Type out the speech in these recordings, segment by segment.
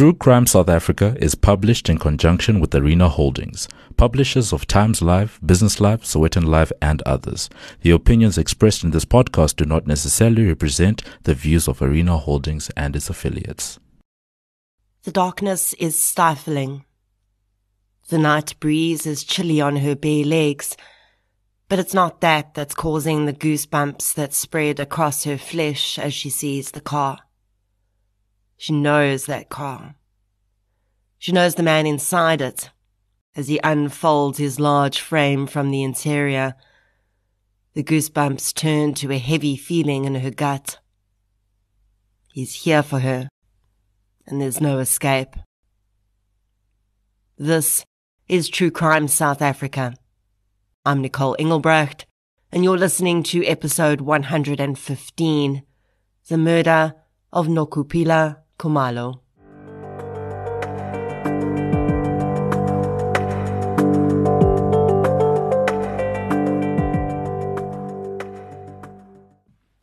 True Crime South Africa is published in conjunction with Arena Holdings, publishers of Times Live, Business Live, Sowetan Live, and others. The opinions expressed in this podcast do not necessarily represent the views of Arena Holdings and its affiliates. The darkness is stifling. The night breeze is chilly on her bare legs, but it's not that that's causing the goosebumps that spread across her flesh as she sees the car. She knows that car. She knows the man inside it as he unfolds his large frame from the interior. The goosebumps turn to a heavy feeling in her gut. He's here for her, and there's no escape. This is True Crime South Africa. I'm Nicole Engelbrecht, and you're listening to episode 115 The Murder of Nokuphila Kumalo.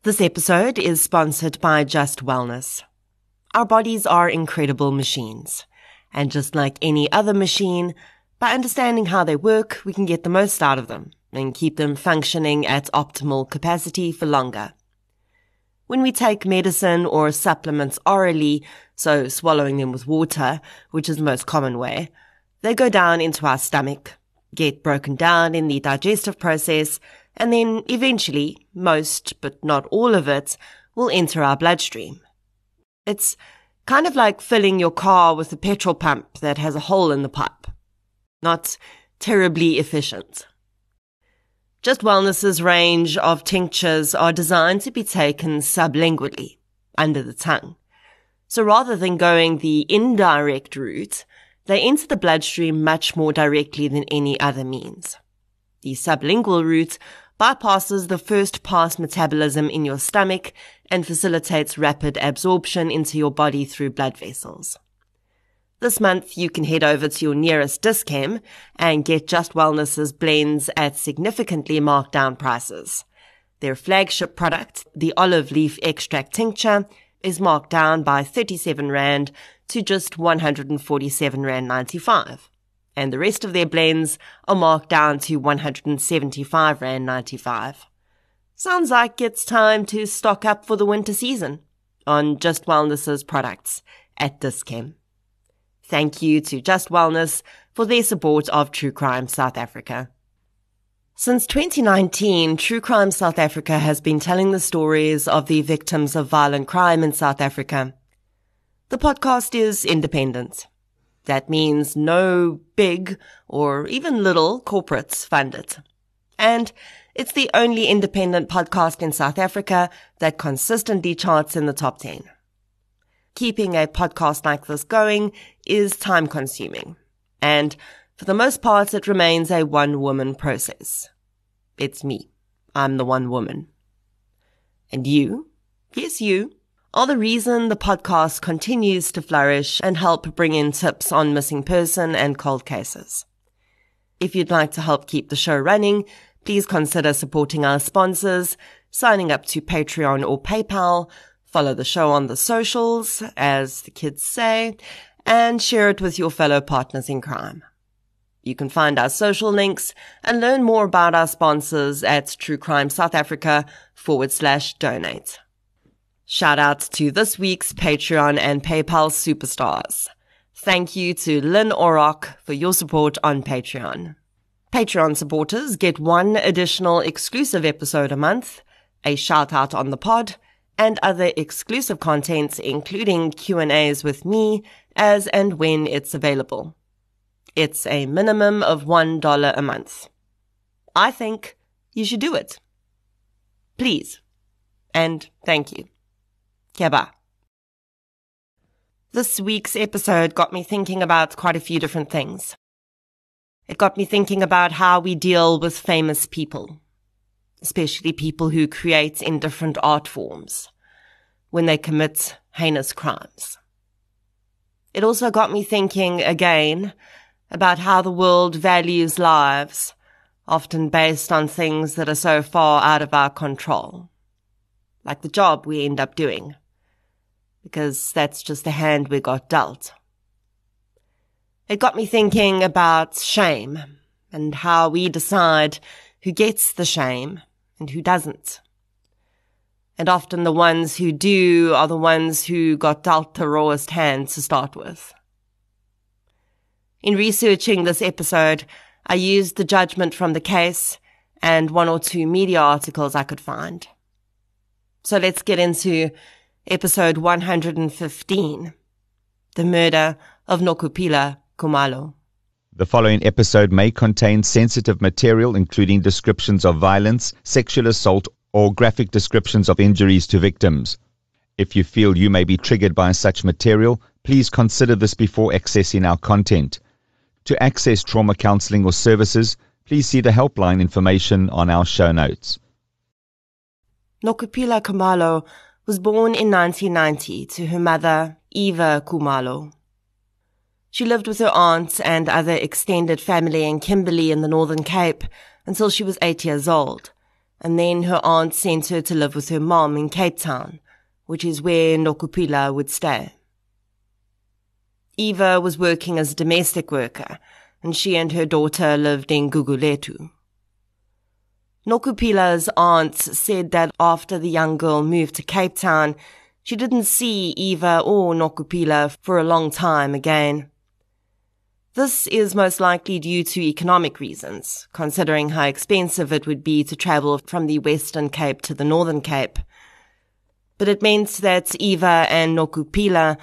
This episode is sponsored by Just Wellness. Our bodies are incredible machines. And just like any other machine, by understanding how they work, we can get the most out of them and keep them functioning at optimal capacity for longer. When we take medicine or supplements orally, so swallowing them with water, which is the most common way, they go down into our stomach, get broken down in the digestive process, and then eventually, most but not all of it, will enter our bloodstream. It's kind of like filling your car with a petrol pump that has a hole in the pipe. Not terribly efficient. Just Wellness's range of tinctures are designed to be taken sublingually, under the tongue. So rather than going the indirect route, they enter the bloodstream much more directly than any other means. The sublingual route bypasses the first pass metabolism in your stomach and facilitates rapid absorption into your body through blood vessels. This month, you can head over to your nearest Dis-Chem and get Just Wellness's blends at significantly marked down prices. Their flagship product, the olive leaf extract tincture, is marked down by 37 Rand to just 147 Rand 95. And the rest of their blends are marked down to 175 Rand 95. Sounds like it's time to stock up for the winter season on Just Wellness's products at Dis-Chem. Thank you to Just Wellness for their support of True Crime South Africa. Since 2019, True Crime South Africa has been telling the stories of the victims of violent crime in South Africa. The podcast is independent. That means no big or even little corporates fund it. And it's the only independent podcast in South Africa that consistently charts in the top 10 keeping a podcast like this going is time consuming. And for the most part, it remains a one woman process. It's me. I'm the one woman. And you, yes, you, are the reason the podcast continues to flourish and help bring in tips on missing person and cold cases. If you'd like to help keep the show running, please consider supporting our sponsors, signing up to Patreon or PayPal, Follow the show on the socials, as the kids say, and share it with your fellow partners in crime. You can find our social links and learn more about our sponsors at True Crime South Africa forward slash donate. Shout out to this week's Patreon and PayPal superstars. Thank you to Lynn Orrock for your support on Patreon. Patreon supporters get one additional exclusive episode a month, a shout out on the pod, and other exclusive contents, including Q&As with me as and when it's available. It's a minimum of $1 a month. I think you should do it. Please. And thank you. Keba. This week's episode got me thinking about quite a few different things. It got me thinking about how we deal with famous people especially people who create in different art forms when they commit heinous crimes. It also got me thinking again about how the world values lives, often based on things that are so far out of our control, like the job we end up doing, because that's just the hand we got dealt It got me thinking about shame and how we decide who gets the shame and who doesn't. And often the ones who do are the ones who got dealt the rawest hand to start with. In researching this episode, I used the judgment from the case and one or two media articles I could find. So let's get into episode 115, The Murder of Nokuphila Kumalo. The following episode may contain sensitive material, including descriptions of violence, sexual assault, or graphic descriptions of injuries to victims. If you feel you may be triggered by such material, please consider this before accessing our content. To access trauma counseling or services, please see the helpline information on our show notes. Nokuphila Kumalo was born in 1990 to her mother, Eva Kumalo. She lived with her aunt and other extended family in Kimberley in the Northern Cape until she was eight years old, and then her aunt sent her to live with her mom in Cape Town, which is where Nokuphila would stay. Eva was working as a domestic worker, and she and her daughter lived in Guguletu. Nokuphila's aunt said that after the young girl moved to Cape Town, she didn't see Eva or Nokuphila for a long time again. This is most likely due to economic reasons, considering how expensive it would be to travel from the Western Cape to the Northern Cape. But it meant that Eva and Nokuphila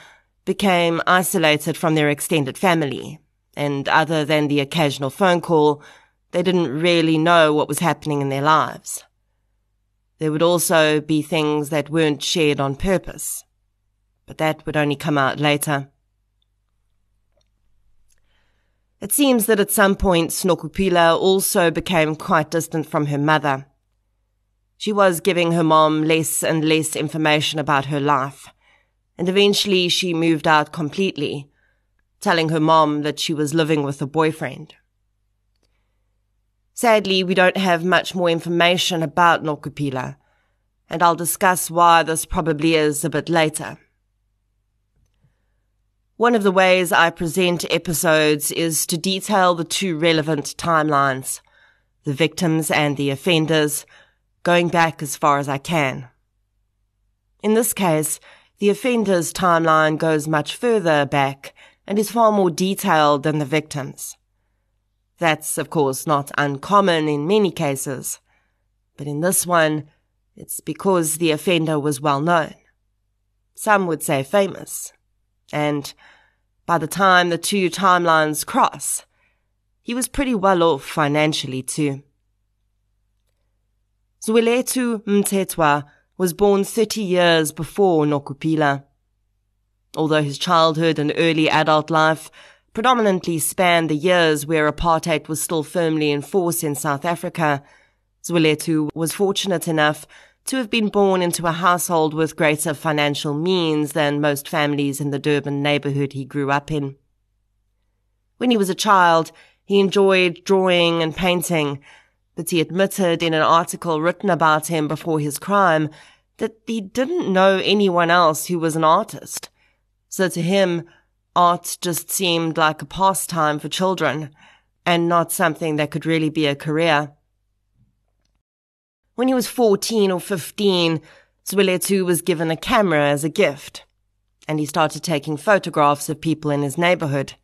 became isolated from their extended family, and other than the occasional phone call, they didn't really know what was happening in their lives. There would also be things that weren't shared on purpose, but that would only come out later. It seems that at some point Nokuphila also became quite distant from her mother. She was giving her mom less and less information about her life, and eventually she moved out completely, telling her mom that she was living with a boyfriend. Sadly, we don't have much more information about Nokuphila, and I'll discuss why this probably is a bit later. One of the ways I present episodes is to detail the two relevant timelines, the victims and the offenders, going back as far as I can. In this case, the offender's timeline goes much further back and is far more detailed than the victims. That's, of course, not uncommon in many cases, but in this one, it's because the offender was well known. Some would say famous and by the time the two timelines cross, he was pretty well off financially too. Zwelethu Mthethwa was born 30 years before Nokuphila. Although his childhood and early adult life predominantly spanned the years where apartheid was still firmly in force in South Africa, Zwelethu was fortunate enough to have been born into a household with greater financial means than most families in the Durban neighborhood he grew up in. When he was a child, he enjoyed drawing and painting, but he admitted in an article written about him before his crime that he didn't know anyone else who was an artist. So to him, art just seemed like a pastime for children and not something that could really be a career. When he was 14 or 15, Zwelethu was given a camera as a gift, and he started taking photographs of people in his neighborhood.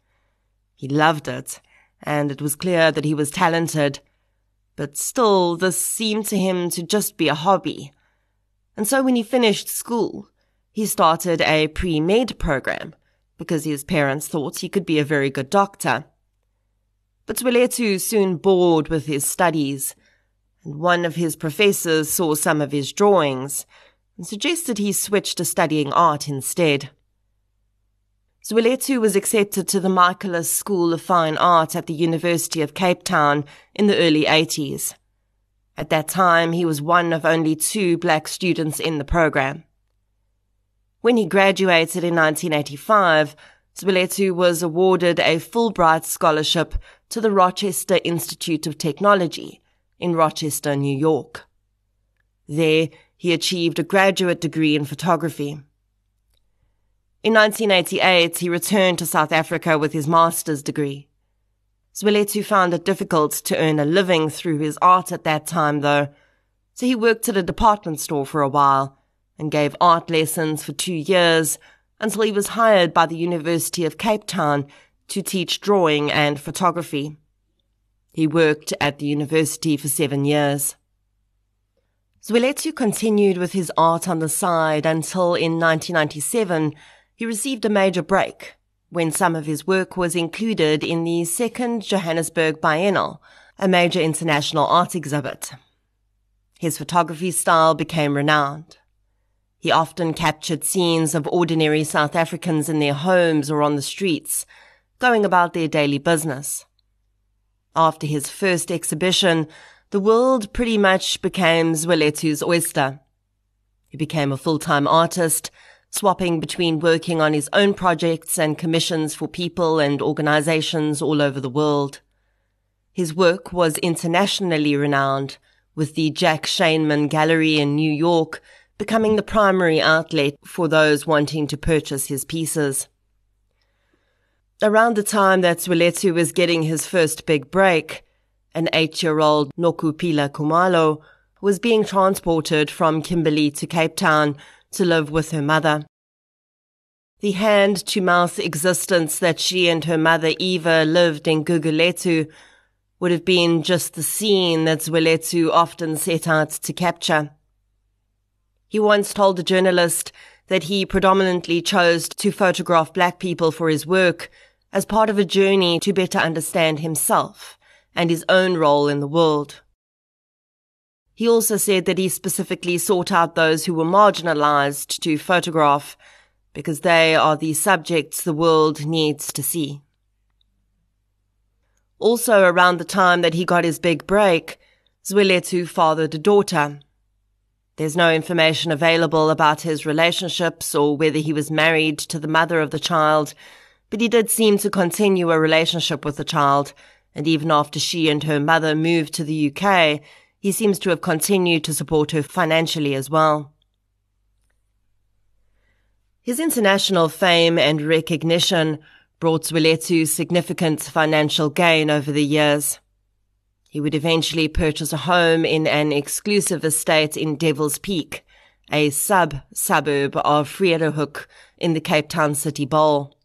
He loved it, and it was clear that he was talented, but still this seemed to him to just be a hobby. And so when he finished school, he started a pre-med program because his parents thought he could be a very good doctor. But Zwelethu soon bored with his studies and one of his professors saw some of his drawings and suggested he switch to studying art instead. Zwelethu was accepted to the Michaelis School of Fine Art at the University of Cape Town in the early 80s. At that time, he was one of only two black students in the program. When he graduated in 1985, Zwelethu was awarded a Fulbright scholarship to the Rochester Institute of Technology in Rochester, New York. There, he achieved a graduate degree in photography. In 1988, he returned to South Africa with his master's degree. Zwelethu found it difficult to earn a living through his art at that time, though, so he worked at a department store for a while and gave art lessons for two years until he was hired by the University of Cape Town to teach drawing and photography. He worked at the university for seven years. Zwelethu continued with his art on the side until in 1997 he received a major break when some of his work was included in the second Johannesburg Biennial, a major international art exhibit. His photography style became renowned. He often captured scenes of ordinary South Africans in their homes or on the streets, going about their daily business. After his first exhibition, the world pretty much became Zwelethu's oyster. He became a full-time artist, swapping between working on his own projects and commissions for people and organizations all over the world. His work was internationally renowned, with the Jack Shainman Gallery in New York becoming the primary outlet for those wanting to purchase his pieces. Around the time that Zwelethu was getting his first big break, an eight-year-old Nokuphila Kumalo was being transported from Kimberley to Cape Town to live with her mother. The hand-to-mouth existence that she and her mother Eva lived in Gugulethu would have been just the scene that Zwelethu often set out to capture. He once told a journalist that he predominantly chose to photograph black people for his work as part of a journey to better understand himself and his own role in the world. He also said that he specifically sought out those who were marginalized to photograph because they are the subjects the world needs to see. Also around the time that he got his big break, Zwelethu fathered a daughter. There's no information available about his relationships or whether he was married to the mother of the child, but he did seem to continue a relationship with the child, and even after she and her mother moved to the UK, he seems to have continued to support her financially as well. His international fame and recognition brought Zwelethu significant financial gain over the years. He would eventually purchase a home in an exclusive estate in Devil's Peak, a sub-suburb of Vredehoek in the Cape Town City Bowl.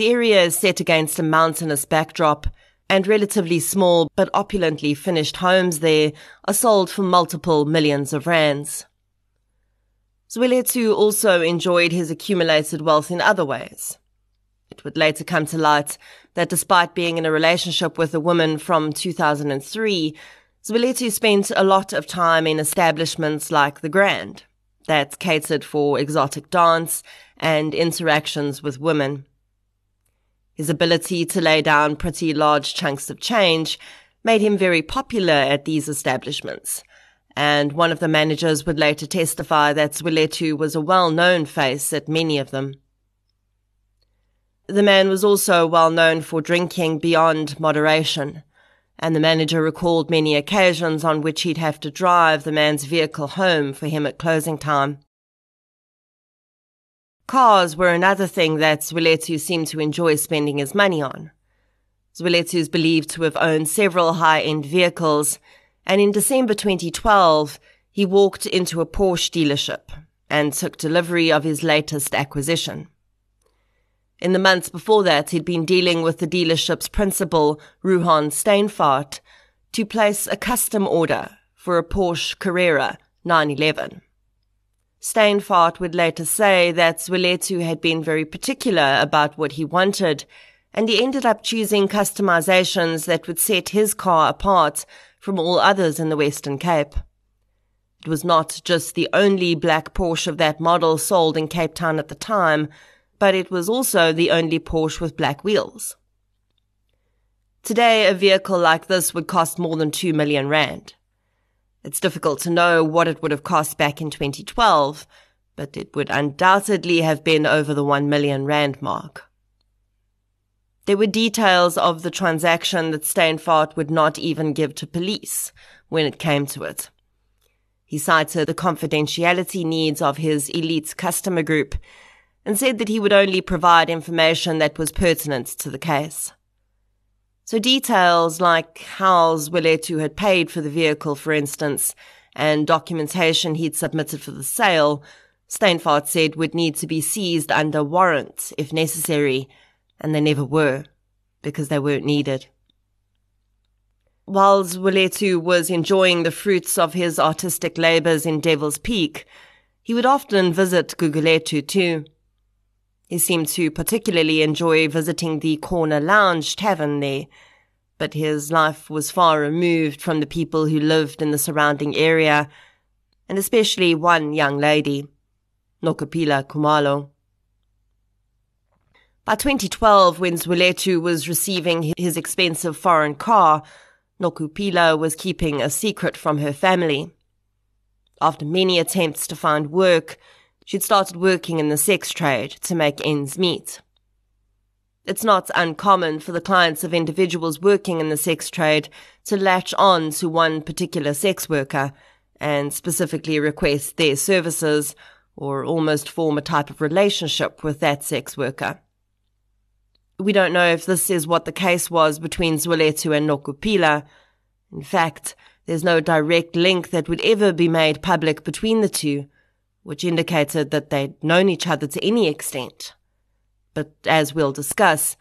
The area is set against a mountainous backdrop, and relatively small but opulently finished homes there are sold for multiple millions of rands. Zwelethu also enjoyed his accumulated wealth in other ways. It would later come to light that despite being in a relationship with a woman from 2003, Zwelethu spent a lot of time in establishments like the Grand, that catered for exotic dance and interactions with women. His ability to lay down pretty large chunks of change made him very popular at these establishments. And one of the managers would later testify that Zwelethu was a well-known face at many of them. The man was also well known for drinking beyond moderation, and the manager recalled many occasions on which he'd have to drive the man's vehicle home for him at closing time. Cars were another thing that Zwelethu seemed to enjoy spending his money on. Zwelethu is believed to have owned several high-end vehicles, and in December 2012, he walked into a Porsche dealership and took delivery of his latest acquisition. In the months before that, he'd been dealing with the dealership's principal, Ruhan Steinfart, to place a custom order for a Porsche Carrera 911. Steinfart would later say that Zwelethu had been very particular about what he wanted, and he ended up choosing customizations that would set his car apart from all others in the Western Cape. It was not just the only black Porsche of that model sold in Cape Town at the time, but it was also the only Porsche with black wheels. Today, a vehicle like this would cost more than 2 million rand. It's difficult to know what it would have cost back in 2012, but it would undoubtedly have been over the 1 million rand mark. There were details of the transaction that Steinfart would not even give to police when it came to it. He cited the confidentiality needs of his elite customer group, and said that he would only provide information that was pertinent to the case. So details like how Zwelethu had paid for the vehicle, for instance, and documentation he'd submitted for the sale, Steenvaart said would need to be seized under warrant if necessary, and they never were, because they weren't needed. While Zwelethu was enjoying the fruits of his artistic labours in Devil's Peak, he would often visit Guguletu too. He seemed to particularly enjoy visiting the Corner Lounge tavern there, but his life was far removed from the people who lived in the surrounding area, and especially one young lady, Nokuphila Kumalo. By 2012, when Zwelethu was receiving his expensive foreign car, Nokuphila was keeping a secret from her family. After many attempts to find work, she'd started working in the sex trade to make ends meet. It's not uncommon for the clients of individuals working in the sex trade to latch on to one particular sex worker and specifically request their services or almost form a type of relationship with that sex worker. We don't know if this is what the case was between Zwelethu and Nokuphila. In fact, there's no direct link that would ever be made public between the two, which indicated that they'd known each other to any extent. But as we'll discuss,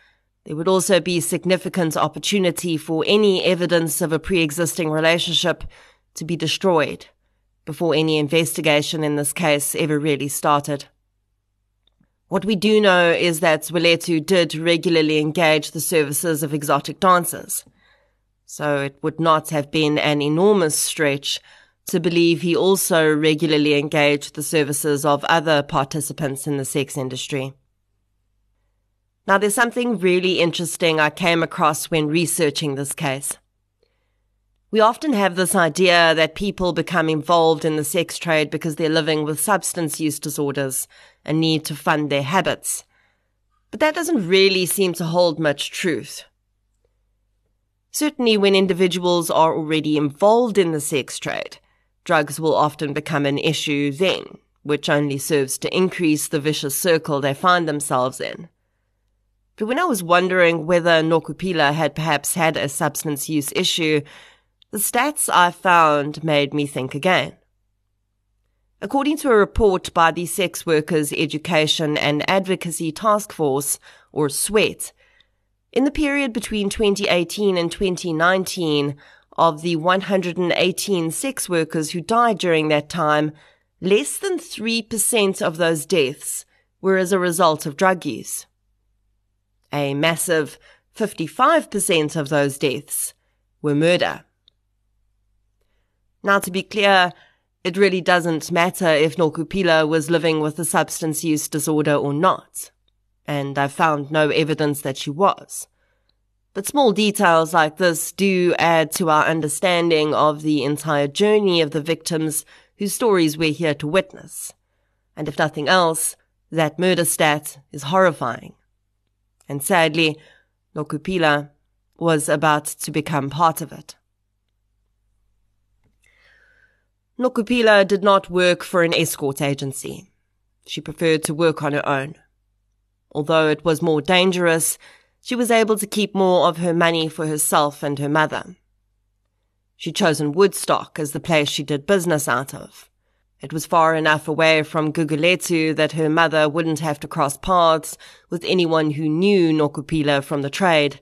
there would also be significant opportunity for any evidence of a pre-existing relationship to be destroyed before any investigation in this case ever really started. What we do know is that Zwelethu did regularly engage the services of exotic dancers. So it would not have been an enormous stretch to believe he also regularly engaged the services of other participants in the sex industry. Now, there's something really interesting I came across when researching this case. We often have this idea that people become involved in the sex trade because they're living with substance use disorders and need to fund their habits. But that doesn't really seem to hold much truth. Certainly, when individuals are already involved in the sex trade, drugs will often become an issue then, which only serves to increase the vicious circle they find themselves in. But when I was wondering whether Nokuphila had perhaps had a substance use issue, the stats I found made me think again. According to a report by the Sex Workers Education and Advocacy Task Force, or SWEAT, in the period between 2018 and 2019, of the 118 sex workers who died during that time, less than 3% of those deaths were as a result of drug use. A massive 55% of those deaths were murder. Now, to be clear, it really doesn't matter if Nokuphila was living with a substance use disorder or not. And I found no evidence that she was. But small details like this do add to our understanding of the entire journey of the victims whose stories we're here to witness. And if nothing else, that murder stat is horrifying and sadly, Nokuphila was about to become part of it. Nokuphila did not work for an escort agency. She preferred to work on her own. Although it was more dangerous, she was able to keep more of her money for herself and her mother. She'd chosen Woodstock as the place she did business out of. It was far enough away from Guguletu that her mother wouldn't have to cross paths with anyone who knew Nokuphila from the trade,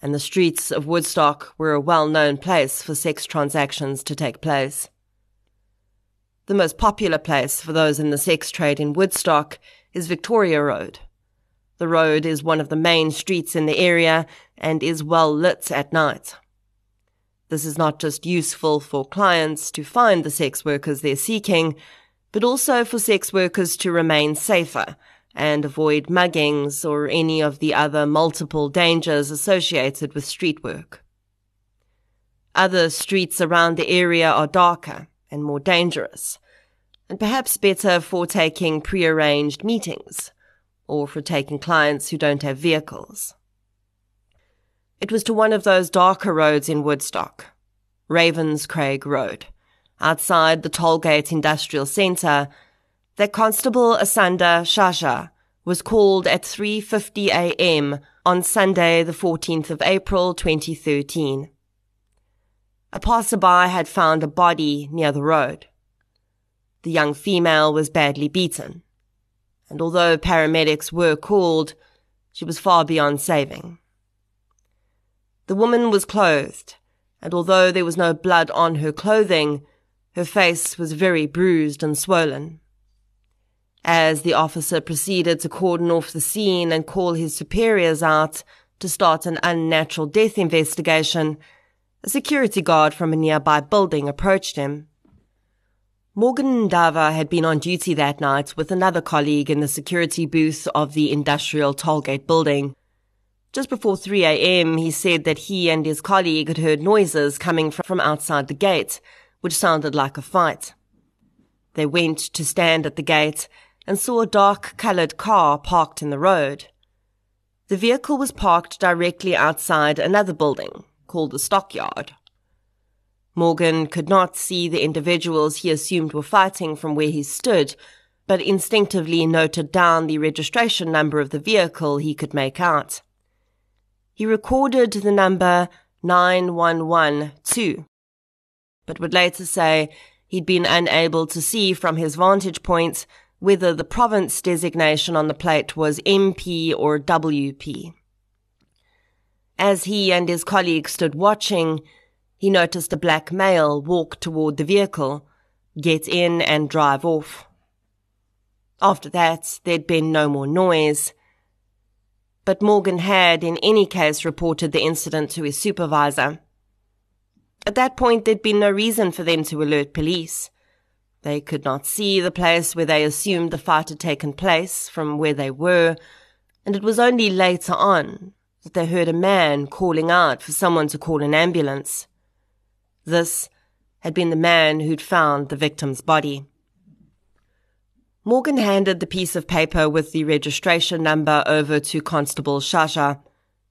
and the streets of Woodstock were a well-known place for sex transactions to take place. The most popular place for those in the sex trade in Woodstock is Victoria Road. The road is one of the main streets in the area and is well lit at night. This is not just useful for clients to find the sex workers they're seeking, but also for sex workers to remain safer and avoid muggings or any of the other multiple dangers associated with street work. Other streets around the area are darker and more dangerous, and perhaps better for taking prearranged meetings or for taking clients who don't have vehicles. It was to one of those darker roads in Woodstock, Ravenscraig Road, outside the Tollgate Industrial Centre, that Constable Asanda Shasha was called at 3:50 a.m. on Sunday the 14th of April 2013. A passerby had found a body near the road. The young female was badly beaten, and although paramedics were called, she was far beyond saving. The woman was clothed, and although there was no blood on her clothing, her face was very bruised and swollen. As the officer proceeded to cordon off the scene and call his superiors out to start an unnatural death investigation, a security guard from a nearby building approached him. Morgan Dava had been on duty that night with another colleague in the security booth of the industrial tollgate building. Just before 3 a.m., he said that he and his colleague had heard noises coming from outside the gate which sounded like a fight. They went to stand at the gate and saw a dark coloured car parked in the road. The vehicle was parked directly outside another building called the stockyard. Morgan could not see the individuals he assumed were fighting from where he stood, but instinctively noted down the registration number of the vehicle he could make out. He recorded the number 9112 but would later say he'd been unable to see from his vantage point whether the province designation on the plate was MP or WP. As he and his colleague stood watching, he noticed a black male walk toward the vehicle, get in and drive off. After that, there'd been no more noise. But Morgan had, in any case, reported the incident to his supervisor. At that point, there'd been no reason for them to alert police. They could not see the place where they assumed the fight had taken place from where they were, and it was only later on that they heard a man calling out for someone to call an ambulance. This had been the man who'd found the victim's body. Morgan handed the piece of paper with the registration number over to Constable Shasha,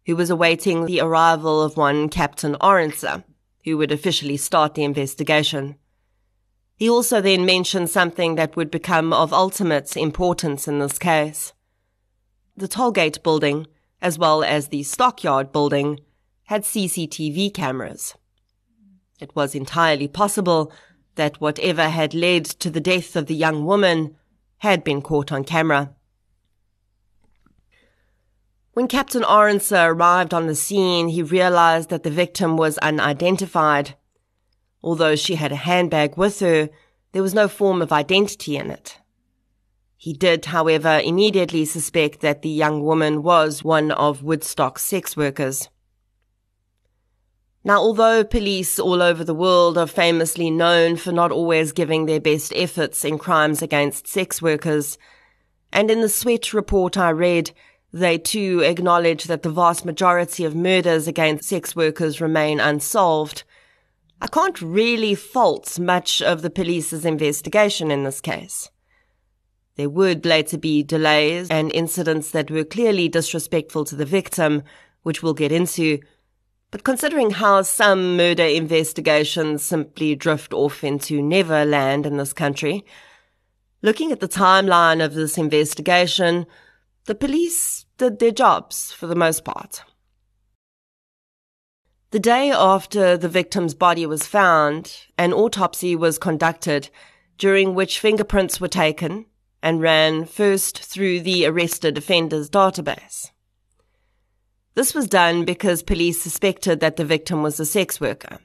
who was awaiting the arrival of one Captain Orenser who would officially start the investigation. He also then mentioned something that would become of ultimate importance in this case. The tollgate building, as well as the stockyard building, had CCTV cameras. It was entirely possible that whatever had led to the death of the young woman had been caught on camera. When Captain Orenser arrived on the scene, he realized that the victim was unidentified. Although she had a handbag with her, there was no form of identity in it. He did, however, immediately suspect that the young woman was one of Woodstock's sex workers. Now, although police all over the world are famously known for not always giving their best efforts in crimes against sex workers, and in the Sweat report I read, they too acknowledge that the vast majority of murders against sex workers remain unsolved. I can't really fault much of the police's investigation in this case. There would later be delays and incidents that were clearly disrespectful to the victim, which we'll get into. But considering how some murder investigations simply drift off into neverland in this country, looking at the timeline of this investigation, the police did their jobs for the most part. The day after the victim's body was found, an autopsy was conducted during which fingerprints were taken and ran first through the arrested offenders database. This was done because police suspected that the victim was a sex worker,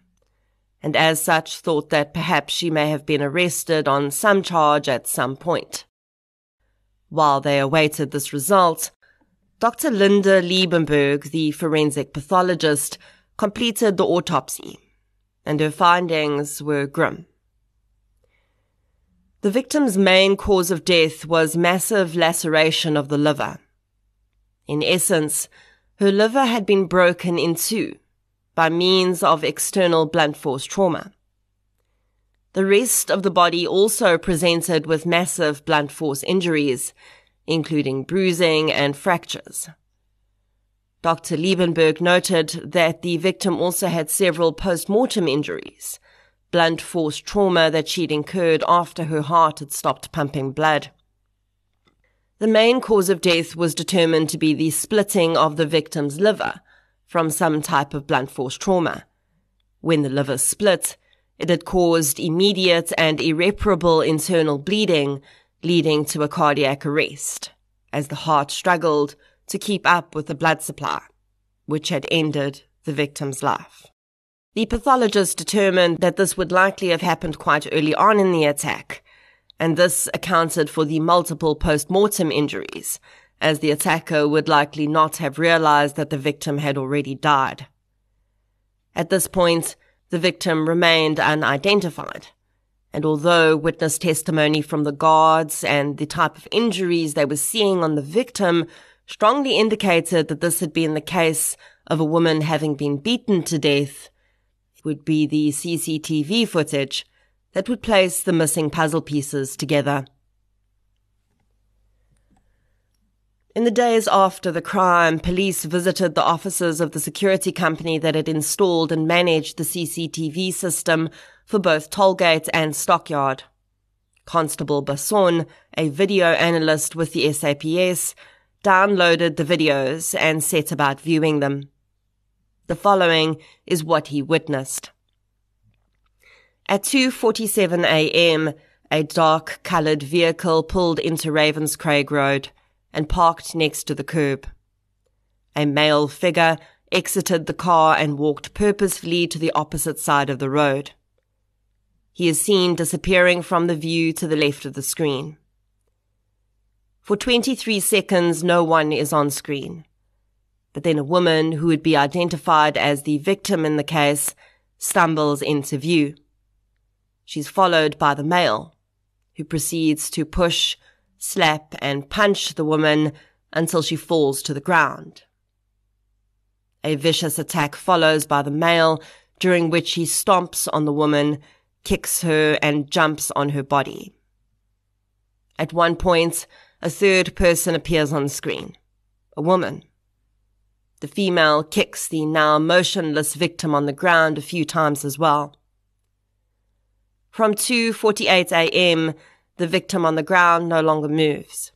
and as such thought that perhaps she may have been arrested on some charge at some point. While they awaited this result, Dr. Linda Liebenberg, the forensic pathologist, completed the autopsy, and her findings were grim. The victim's main cause of death was massive laceration of the liver. In essence, her liver had been broken in two by means of external blunt force trauma. The rest of the body also presented with massive blunt force injuries, including bruising and fractures. Dr. Liebenberg noted that the victim also had several post-mortem injuries, blunt force trauma that she'd incurred after her heart had stopped pumping blood. The main cause of death was determined to be the splitting of the victim's liver from some type of blunt force trauma. When the liver split, it had caused immediate and irreparable internal bleeding, leading to a cardiac arrest, as the heart struggled to keep up with the blood supply, which had ended the victim's life. The pathologist determined that this would likely have happened quite early on in the attack, and this accounted for the multiple post-mortem injuries, as the attacker would likely not have realized that the victim had already died. At this point, the victim remained unidentified, and although witness testimony from the guards and the type of injuries they were seeing on the victim strongly indicated that this had been the case of a woman having been beaten to death, would be the CCTV footage that would place the missing puzzle pieces together. In the days after the crime, police visited the offices of the security company that had installed and managed the CCTV system for both Tollgate and Stockyard. Constable Basson, a video analyst with the SAPS, downloaded the videos and set about viewing them. The following is what he witnessed. At 2.47 a.m., a dark-coloured vehicle pulled into Ravenscraig Road and parked next to the curb. A male figure exited the car and walked purposefully to the opposite side of the road. He is seen disappearing from the view to the left of the screen. For 23 seconds, no one is on screen. But then a woman who would be identified as the victim in the case stumbles into view. She's followed by the male, who proceeds to push, slap, and punch the woman until she falls to the ground. A vicious attack follows by the male, during which he stomps on the woman, kicks her, and jumps on her body. At one point, a third person appears on screen. A woman. The female kicks the now motionless victim on the ground a few times as well. From 2.48 a.m., the victim on the ground no longer moves.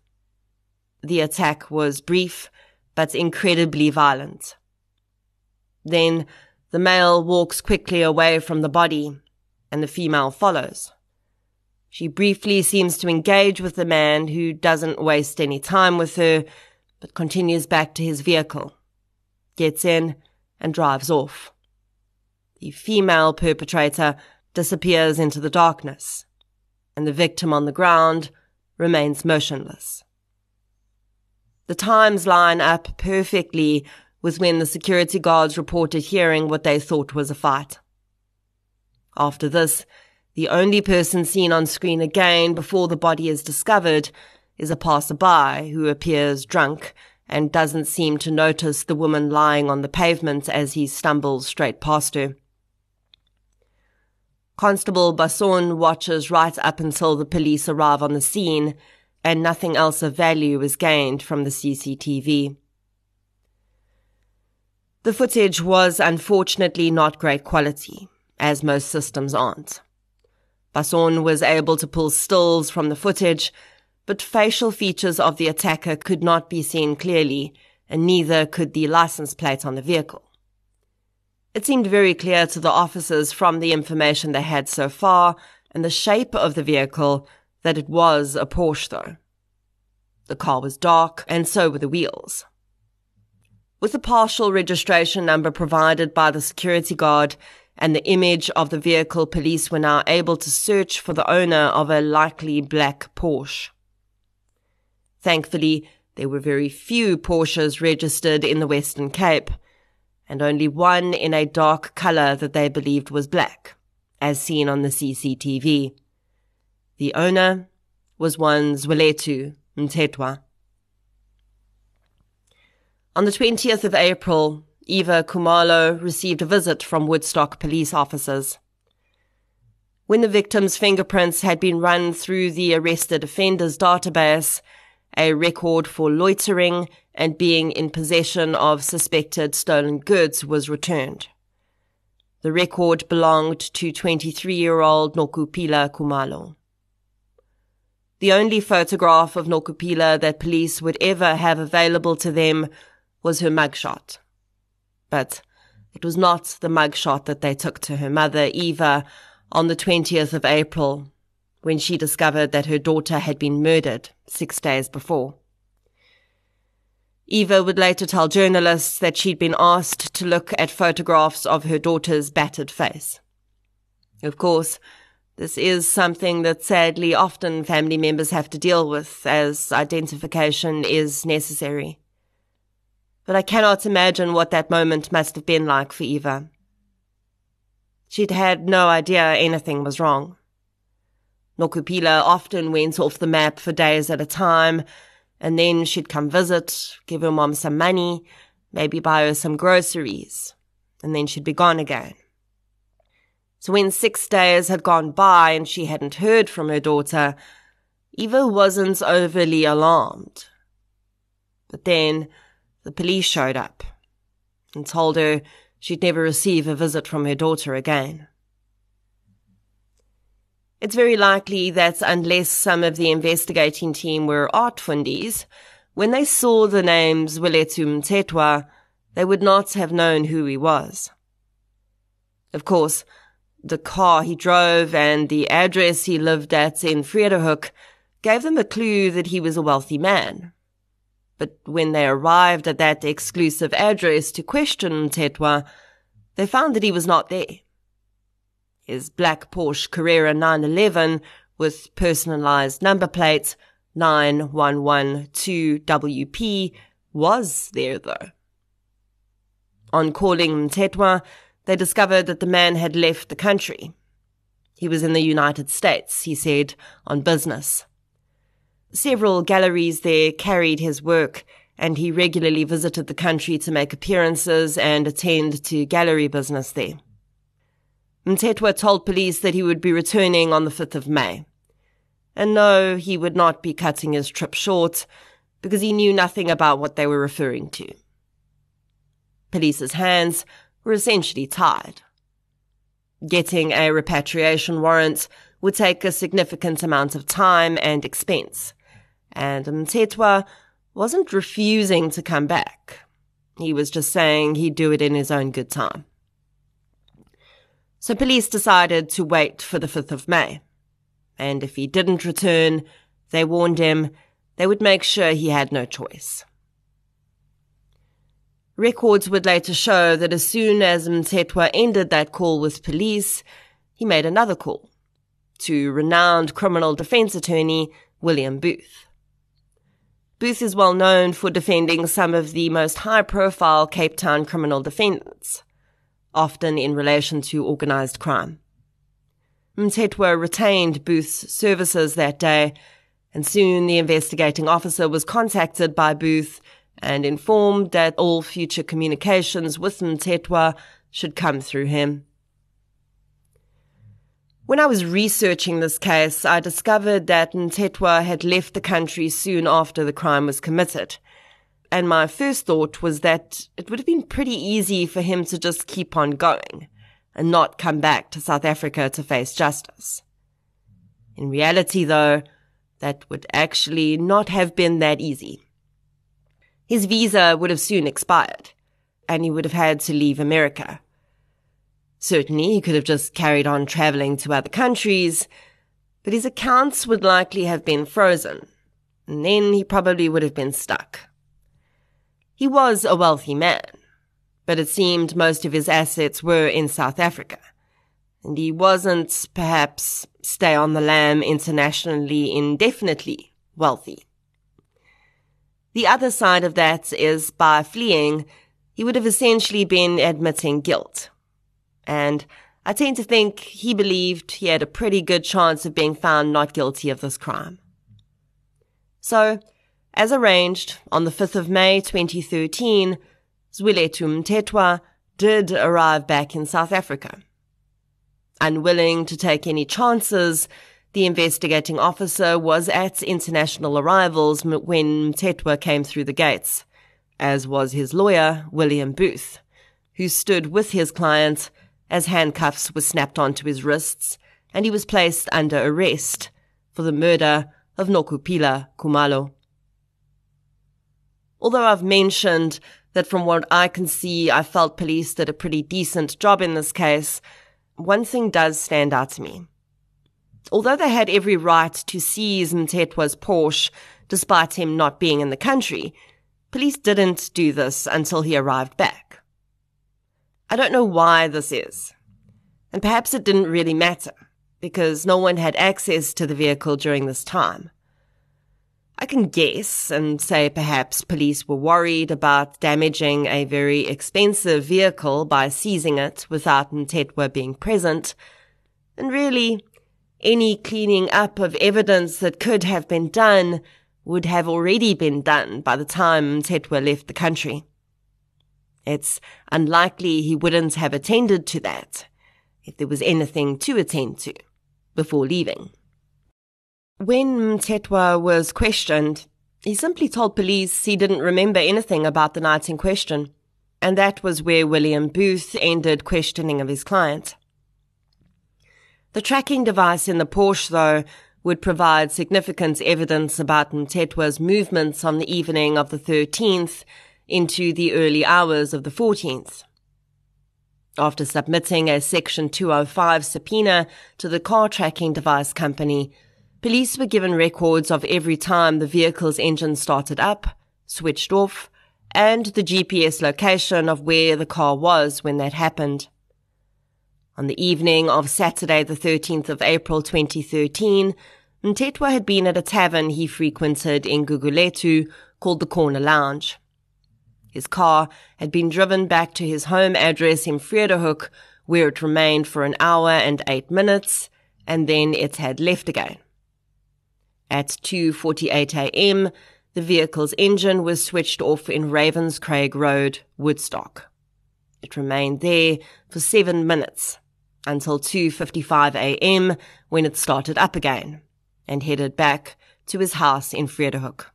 The attack was brief, but incredibly violent. Then the male walks quickly away from the body, and the female follows. She briefly seems to engage with the man who doesn't waste any time with her, but continues back to his vehicle, gets in, and drives off. The female perpetrator disappears into the darkness, and the victim on the ground remains motionless. The times line up perfectly with when the security guards reported hearing what they thought was a fight. After this, the only person seen on screen again before the body is discovered is a passerby who appears drunk and doesn't seem to notice the woman lying on the pavement as he stumbles straight past her. Constable Basson watches right up until the police arrive on the scene, and nothing else of value is gained from the CCTV. The footage was unfortunately not great quality, as most systems aren't. Basson was able to pull stills from the footage, but facial features of the attacker could not be seen clearly, and neither could the license plate on the vehicle. It seemed very clear to the officers from the information they had so far and the shape of the vehicle that it was a Porsche though. The car was dark and so were the wheels. With the partial registration number provided by the security guard and the image of the vehicle, police were now able to search for the owner of a likely black Porsche. Thankfully, there were very few Porsches registered in the Western Cape, and only one in a dark color that they believed was black, as seen on the CCTV. The owner was one Zwelethu Mthethwa. On the 20th of April, Eva Kumalo received a visit from Woodstock police officers. When the victim's fingerprints had been run through the arrested offenders database, a record for loitering and being in possession of suspected stolen goods was returned. The record belonged to 23 year old Nokuphila Kumalo. The only photograph of Nokuphila that police would ever have available to them was her mugshot. But it was not the mugshot that they took to her mother, Eva, on the 20th of April, when she discovered that her daughter had been murdered six days before. Eva would later tell journalists that she'd been asked to look at photographs of her daughter's battered face. Of course, this is something that sadly often family members have to deal with as identification is necessary. But I cannot imagine what that moment must have been like for Eva. She'd had no idea anything was wrong. Nokuphila often went off the map for days at a time, and then she'd come visit, give her mom some money, maybe buy her some groceries, and then she'd be gone again. So when six days had gone by and she hadn't heard from her daughter, Eva wasn't overly alarmed. But then the police showed up and told her she'd never receive a visit from her daughter again. It's very likely that unless some of the investigating team were art fundies, when they saw the names Zwelethu Mthethwa, they would not have known who he was. Of course, the car he drove and the address he lived at in Vredehoek gave them a clue that he was a wealthy man. But when they arrived at that exclusive address to question Mthethwa, they found that he was not there. His black Porsche Carrera 911 with personalized number plates 9112WP was there though. On calling Mthethwa, they discovered that the man had left the country. He was in the United States, he said, on business. Several galleries there carried his work, and he regularly visited the country to make appearances and attend to gallery business there. Mthethwa told police that he would be returning on the 5th of May. And no, he would not be cutting his trip short, because he knew nothing about what they were referring to. Police's hands were essentially tied. Getting a repatriation warrant would take a significant amount of time and expense, and Mthethwa wasn't refusing to come back. He was just saying he'd do it in his own good time. So police decided to wait for the 5th of May. And if he didn't return, they warned him they would make sure he had no choice. Records would later show that as soon as Mthethwa ended that call with police, he made another call to renowned criminal defense attorney William Booth. Booth is well known for defending some of the most high profile Cape Town criminal defendants, often in relation to organized crime. Mthethwa retained Booth's services that day, and soon the investigating officer was contacted by Booth and informed that all future communications with Mthethwa should come through him. When I was researching this case, I discovered that Mthethwa had left the country soon after the crime was committed. And my first thought was that it would have been pretty easy for him to just keep on going and not come back to South Africa to face justice. In reality, though, that would actually not have been that easy. His visa would have soon expired, and he would have had to leave America. Certainly, he could have just carried on traveling to other countries, but his accounts would likely have been frozen, and then he probably would have been stuck. He was a wealthy man, but it seemed most of his assets were in South Africa, and he wasn't, perhaps, stay on the lam internationally indefinitely wealthy. The other side of that is by fleeing, he would have essentially been admitting guilt. And I tend to think he believed he had a pretty good chance of being found not guilty of this crime. So, as arranged, on the 5th of May 2013, Zwelethu Mthethwa did arrive back in South Africa. Unwilling to take any chances, the investigating officer was at international arrivals when Mthethwa came through the gates, as was his lawyer, William Booth, who stood with his client as handcuffs were snapped onto his wrists and he was placed under arrest for the murder of Nokuphila Kumalo. Although I've mentioned that from what I can see, I felt police did a pretty decent job in this case, one thing does stand out to me. Although they had every right to seize Mthethwa's Porsche, despite him not being in the country, police didn't do this until he arrived back. I don't know why this is. And perhaps it didn't really matter, because no one had access to the vehicle during this time. I can guess and say perhaps police were worried about damaging a very expensive vehicle by seizing it without Mthethwa being present. And really, any cleaning up of evidence that could have been done would have already been done by the time Mthethwa left the country. It's unlikely he wouldn't have attended to that if there was anything to attend to before leaving. When Mthethwa was questioned, he simply told police he didn't remember anything about the night in question, and that was where William Booth ended questioning of his client. The tracking device in the Porsche, though, would provide significant evidence about Mthethwa's movements on the evening of the 13th into the early hours of the 14th. After submitting a Section 205 subpoena to the car tracking device company, police were given records of every time the vehicle's engine started up, switched off, and the GPS location of where the car was when that happened. On the evening of Saturday, the 13th of April 2013, Mthethwa had been at a tavern he frequented in Gugulethu called the Corner Lounge. His car had been driven back to his home address in Vredehoek, where it remained for an hour and eight minutes, and then it had left again. At 2.48 a.m., the vehicle's engine was switched off in Ravenscraig Road, Woodstock. It remained there for seven minutes until 2.55 a.m. when it started up again and headed back to his house in Vredehoek.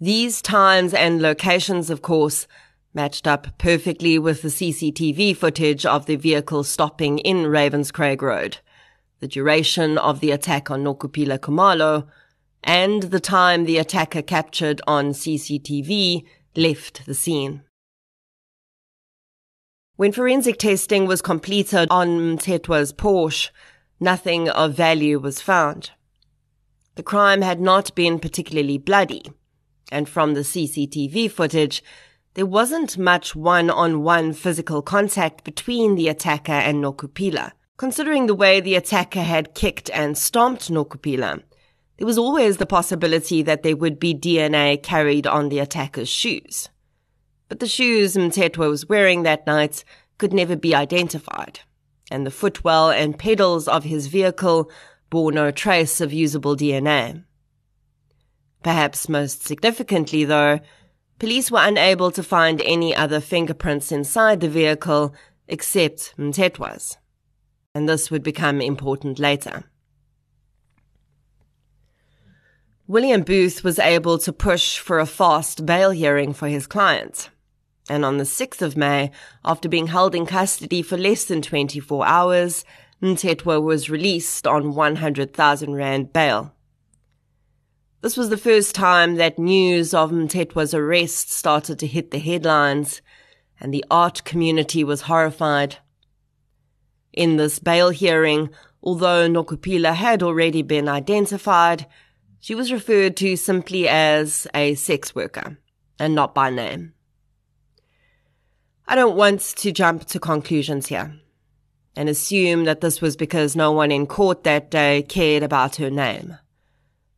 These times and locations, of course, matched up perfectly with the CCTV footage of the vehicle stopping in Ravenscraig Road, the duration of the attack on Nokuphila Kumalo, and the time the attacker captured on CCTV left the scene. When forensic testing was completed on Mthethwa's Porsche, nothing of value was found. The crime had not been particularly bloody and from the CCTV footage, there wasn't much one-on-one physical contact between the attacker and Nokuphila. Considering the way the attacker had kicked and stomped Nokuphila, there was always the possibility that there would be DNA carried on the attacker's shoes. But the shoes Mthethwa was wearing that night could never be identified, and the footwell and pedals of his vehicle bore no trace of usable DNA. Perhaps most significantly, though, police were unable to find any other fingerprints inside the vehicle except Mthethwa's. And this would become important later. William Booth was able to push for a fast bail hearing for his client. And on the 6th of May, after being held in custody for less than 24 hours, Mthethwa was released on 100,000 Rand bail. This was the first time that news of Mthethwa's arrest started to hit the headlines, and the art community was horrified. In this bail hearing, although Nokuphila had already been identified, she was referred to simply as a sex worker, and not by name. I don't want to jump to conclusions here and assume that this was because no one in court that day cared about her name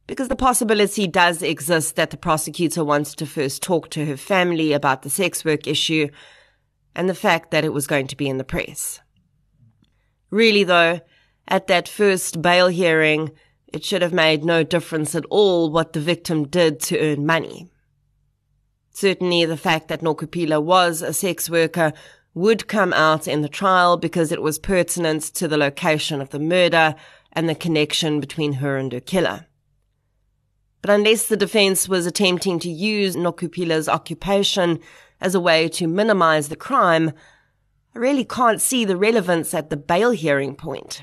because the possibility does exist that the prosecutor wants to first talk to her family about the sex work issue and the fact that it was going to be in the press. Really, though, at that first bail hearing, it should have made no difference at all what the victim did to earn money. Certainly, the fact that Nokuphila was a sex worker would come out in the trial because it was pertinent to the location of the murder and the connection between her and her killer. But unless the defense was attempting to use Nokuphila's occupation as a way to minimize the crime, I really can't see the relevance at the bail hearing point.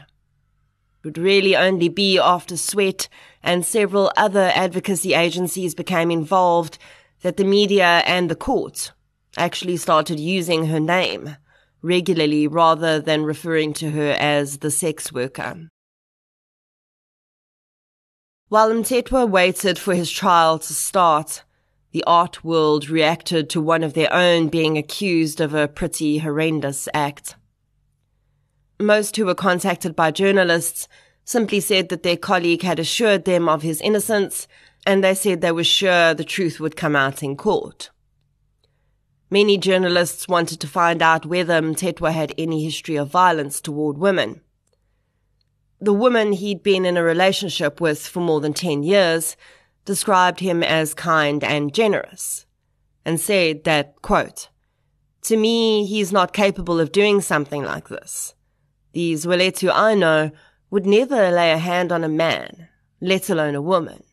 It would really only be after SWEAT and several other advocacy agencies became involved that the media and the court actually started using her name regularly rather than referring to her as the sex worker. While Mthethwa waited for his trial to start, the art world reacted to one of their own being accused of a pretty horrendous act. Most who were contacted by journalists simply said that their colleague had assured them of his innocence, and they said they were sure the truth would come out in court. Many journalists wanted to find out whether Mthethwa had any history of violence toward women. The woman he'd been in a relationship with for more than 10 years described him as kind and generous, and said that, quote, To me, he's not capable of doing something like this. These Zwelethu I know would never lay a hand on a man, let alone a woman.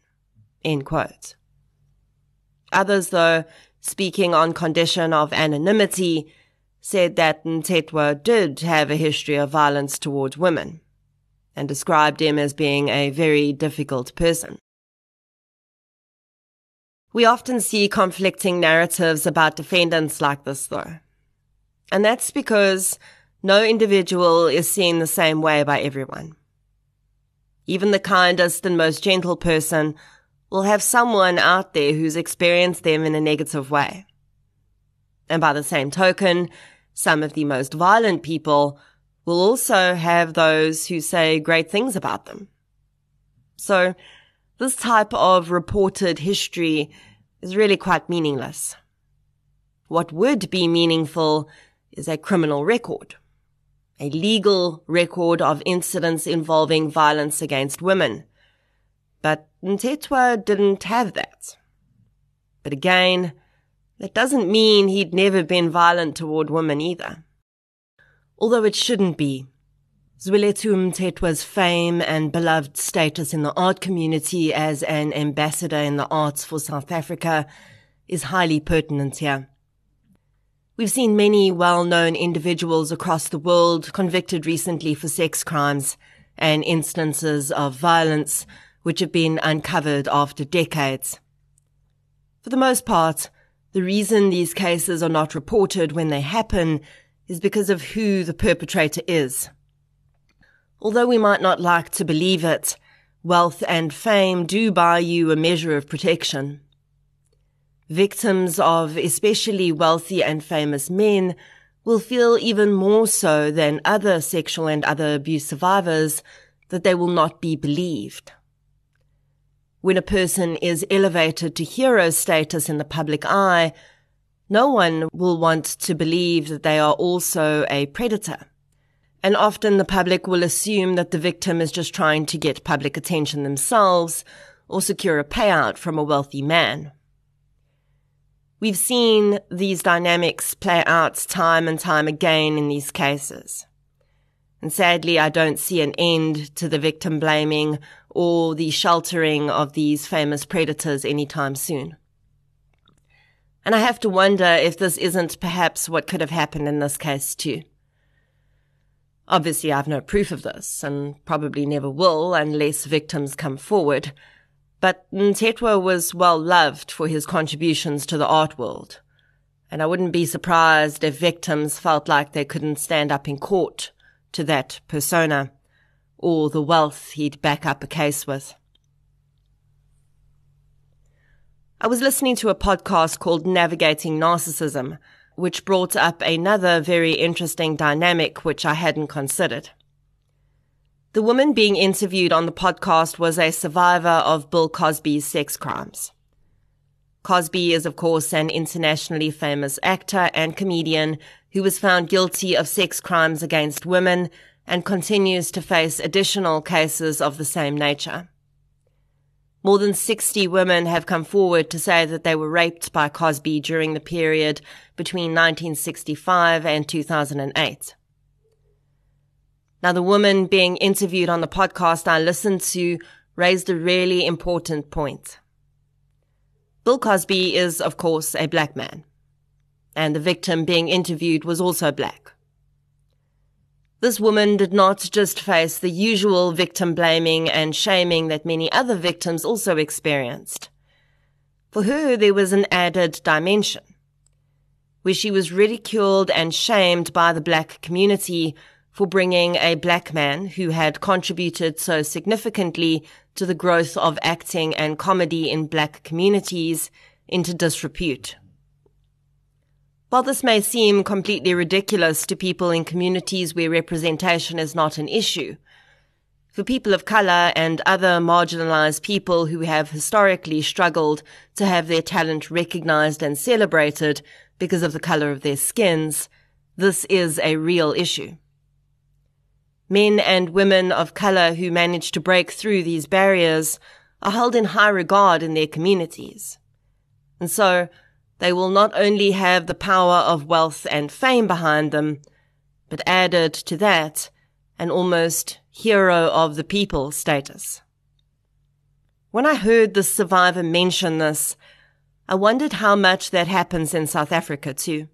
End quote. Others, though, speaking on condition of anonymity, said that Mthethwa did have a history of violence towards women, and described him as being a very difficult person. We often see conflicting narratives about defendants like this, though. And that's because no individual is seen the same way by everyone. Even the kindest and most gentle person will have someone out there who's experienced them in a negative way. And by the same token, some of the most violent people will also have those who say great things about them. So this type of reported history is really quite meaningless. What would be meaningful is a criminal record a legal record of incidents involving violence against women. But Mthethwa didn't have that. But again, that doesn't mean he'd never been violent toward women either. Although it shouldn't be. Zwelethu Mthethwa's fame and beloved status in the art community as an ambassador in the arts for South Africa is highly pertinent here. We've seen many well-known individuals across the world convicted recently for sex crimes and instances of violence which have been uncovered after decades. For the most part, the reason these cases are not reported when they happen is because of who the perpetrator is. Although we might not like to believe it, wealth and fame do buy you a measure of protection. Victims of especially wealthy and famous men will feel even more so than other sexual and other abuse survivors that they will not be believed. When a person is elevated to hero status in the public eye, no one will want to believe that they are also a predator. And often the public will assume that the victim is just trying to get public attention themselves or secure a payout from a wealthy man. We've seen these dynamics play out time and time again in these cases. And sadly, I don't see an end to the victim blaming or the sheltering of these famous predators anytime soon. And I have to wonder if this isn't perhaps what could have happened in this case too. Obviously, I've no proof of this and probably never will unless victims come forward. But Mthethwa was well loved for his contributions to the art world. And I wouldn't be surprised if victims felt like they couldn't stand up in court to that persona or the wealth he'd back up a case with. I was listening to a podcast called Navigating Narcissism, which brought up another very interesting dynamic which I hadn't considered. The woman being interviewed on the podcast was a survivor of Bill Cosby's sex crimes. Cosby is, of course, an internationally famous actor and comedian who was found guilty of sex crimes against women and continues to face additional cases of the same nature. More than 60 women have come forward to say that they were raped by Cosby during the period between 1965 and 2008. Now, the woman being interviewed on the podcast I listened to raised a really important point. Bill Cosby is, of course, a black man, and the victim being interviewed was also black. This woman did not just face the usual victim blaming and shaming that many other victims also experienced. For her, there was an added dimension, where she was ridiculed and shamed by the black community for bringing a black man who had contributed so significantly to the growth of acting and comedy in black communities into disrepute. While this may seem completely ridiculous to people in communities where representation is not an issue, for people of color and other marginalized people who have historically struggled to have their talent recognized and celebrated because of the color of their skins, this is a real issue. Men and women of color who manage to break through these barriers are held in high regard in their communities. And so they will not only have the power of wealth and fame behind them, but added to that, an almost hero of the people status. When I heard the survivor mention this, I wondered how much that happens in South Africa too.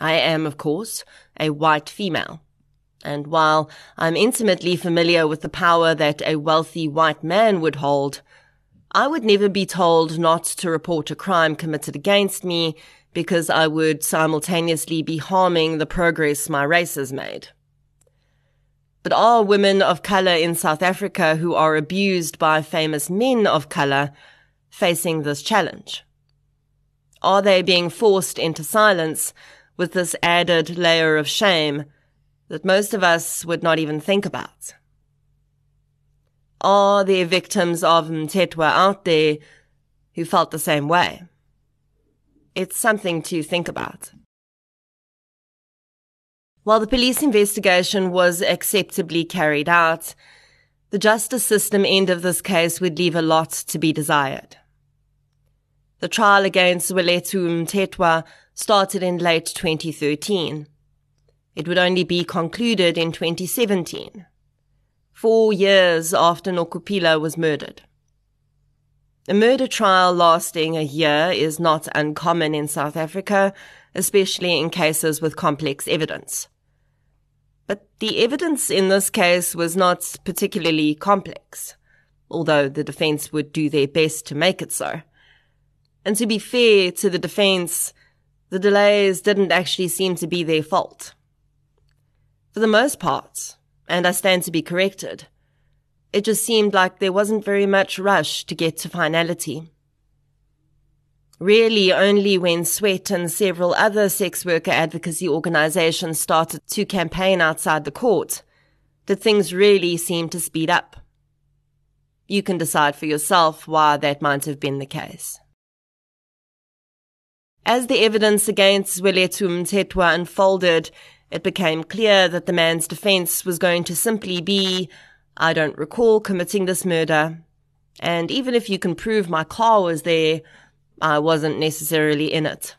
I am, of course, a white female. And while I'm intimately familiar with the power that a wealthy white man would hold, I would never be told not to report a crime committed against me because I would simultaneously be harming the progress my race has made. But are women of color in South Africa who are abused by famous men of color facing this challenge? Are they being forced into silence with this added layer of shame that most of us would not even think about. Are there victims of Mthethwa out there who felt the same way? It's something to think about. While the police investigation was acceptably carried out, the justice system end of this case would leave a lot to be desired. The trial against Zwelethu Mthethwa started in late 2013. It would only be concluded in 2017, four years after Nokuphila was murdered. A murder trial lasting a year is not uncommon in South Africa, especially in cases with complex evidence. But the evidence in this case was not particularly complex, although the defense would do their best to make it so. And to be fair to the defense, the delays didn't actually seem to be their fault. For the most part, and I stand to be corrected, it just seemed like there wasn't very much rush to get to finality. Really, only when SWEAT and several other sex worker advocacy organizations started to campaign outside the court did things really seem to speed up. You can decide for yourself why that might have been the case. As the evidence against Zwelethu Mthethwa unfolded, it became clear that the man's defense was going to simply be, I don't recall committing this murder. And even if you can prove my car was there, I wasn't necessarily in it.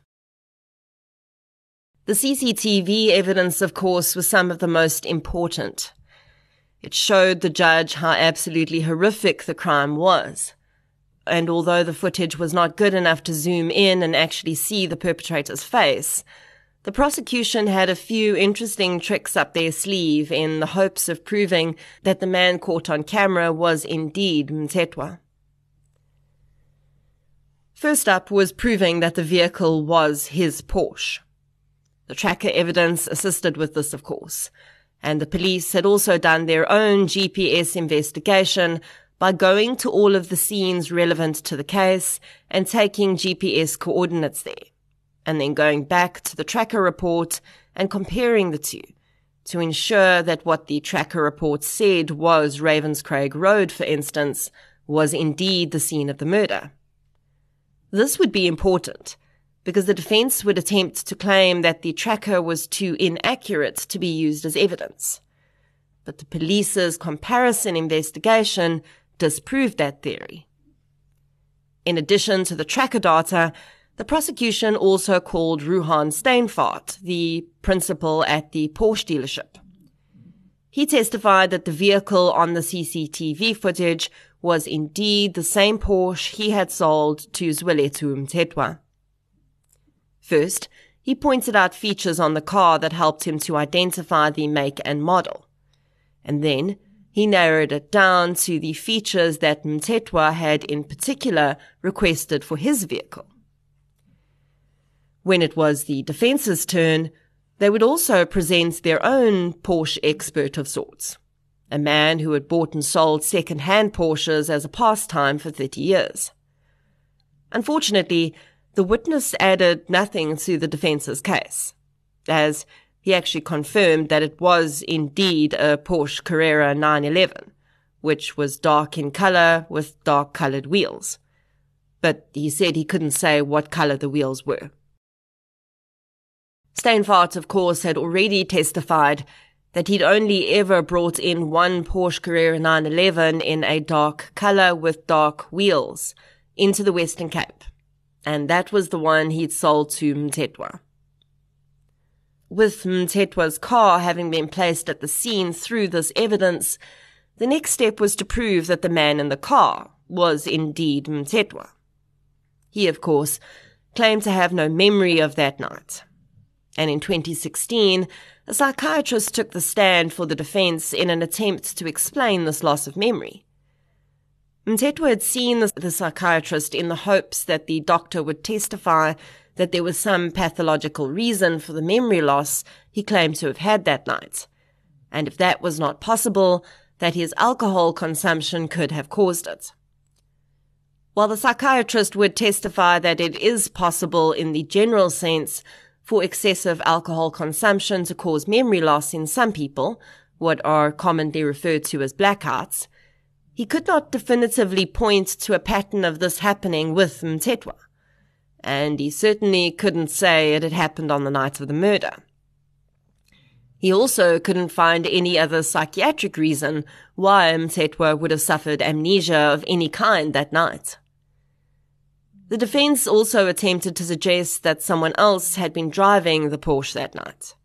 The CCTV evidence, of course, was some of the most important. It showed the judge how absolutely horrific the crime was. And although the footage was not good enough to zoom in and actually see the perpetrator's face, the prosecution had a few interesting tricks up their sleeve in the hopes of proving that the man caught on camera was indeed Mthethwa. First up was proving that the vehicle was his Porsche. The tracker evidence assisted with this, of course, and the police had also done their own GPS investigation by going to all of the scenes relevant to the case and taking GPS coordinates there and then going back to the tracker report and comparing the two to ensure that what the tracker report said was Ravenscraig Road, for instance, was indeed the scene of the murder. This would be important because the defense would attempt to claim that the tracker was too inaccurate to be used as evidence. But the police's comparison investigation disproved that theory. In addition to the tracker data, the prosecution also called Ruhan Steinfart, the principal at the Porsche dealership. He testified that the vehicle on the CCTV footage was indeed the same Porsche he had sold to Zwelethu Mthethwa. First, he pointed out features on the car that helped him to identify the make and model. And then he narrowed it down to the features that Mthethwa had in particular requested for his vehicle. When it was the defence's turn, they would also present their own Porsche expert of sorts, a man who had bought and sold second-hand Porsches as a pastime for 30 years. Unfortunately, the witness added nothing to the defence's case, as he actually confirmed that it was indeed a Porsche Carrera 911, which was dark in color with dark colored wheels. But he said he couldn't say what color the wheels were. Steenvaart, of course, had already testified that he'd only ever brought in one Porsche Carrera 911 in a dark color with dark wheels into the Western Cape and that was the one he'd sold to Mthethwa. With Mthethwa's car having been placed at the scene through this evidence, the next step was to prove that the man in the car was indeed Mthethwa. He, of course, claimed to have no memory of that night. And in 2016, a psychiatrist took the stand for the defense in an attempt to explain this loss of memory. Mthethwa had seen the, the psychiatrist in the hopes that the doctor would testify that there was some pathological reason for the memory loss he claimed to have had that night. And if that was not possible, that his alcohol consumption could have caused it. While the psychiatrist would testify that it is possible in the general sense for excessive alcohol consumption to cause memory loss in some people, what are commonly referred to as blackouts, he could not definitively point to a pattern of this happening with Mthethwa, and he certainly couldn't say it had happened on the night of the murder. He also couldn't find any other psychiatric reason why Mthethwa would have suffered amnesia of any kind that night. The defense also attempted to suggest that someone else had been driving the Porsche that night.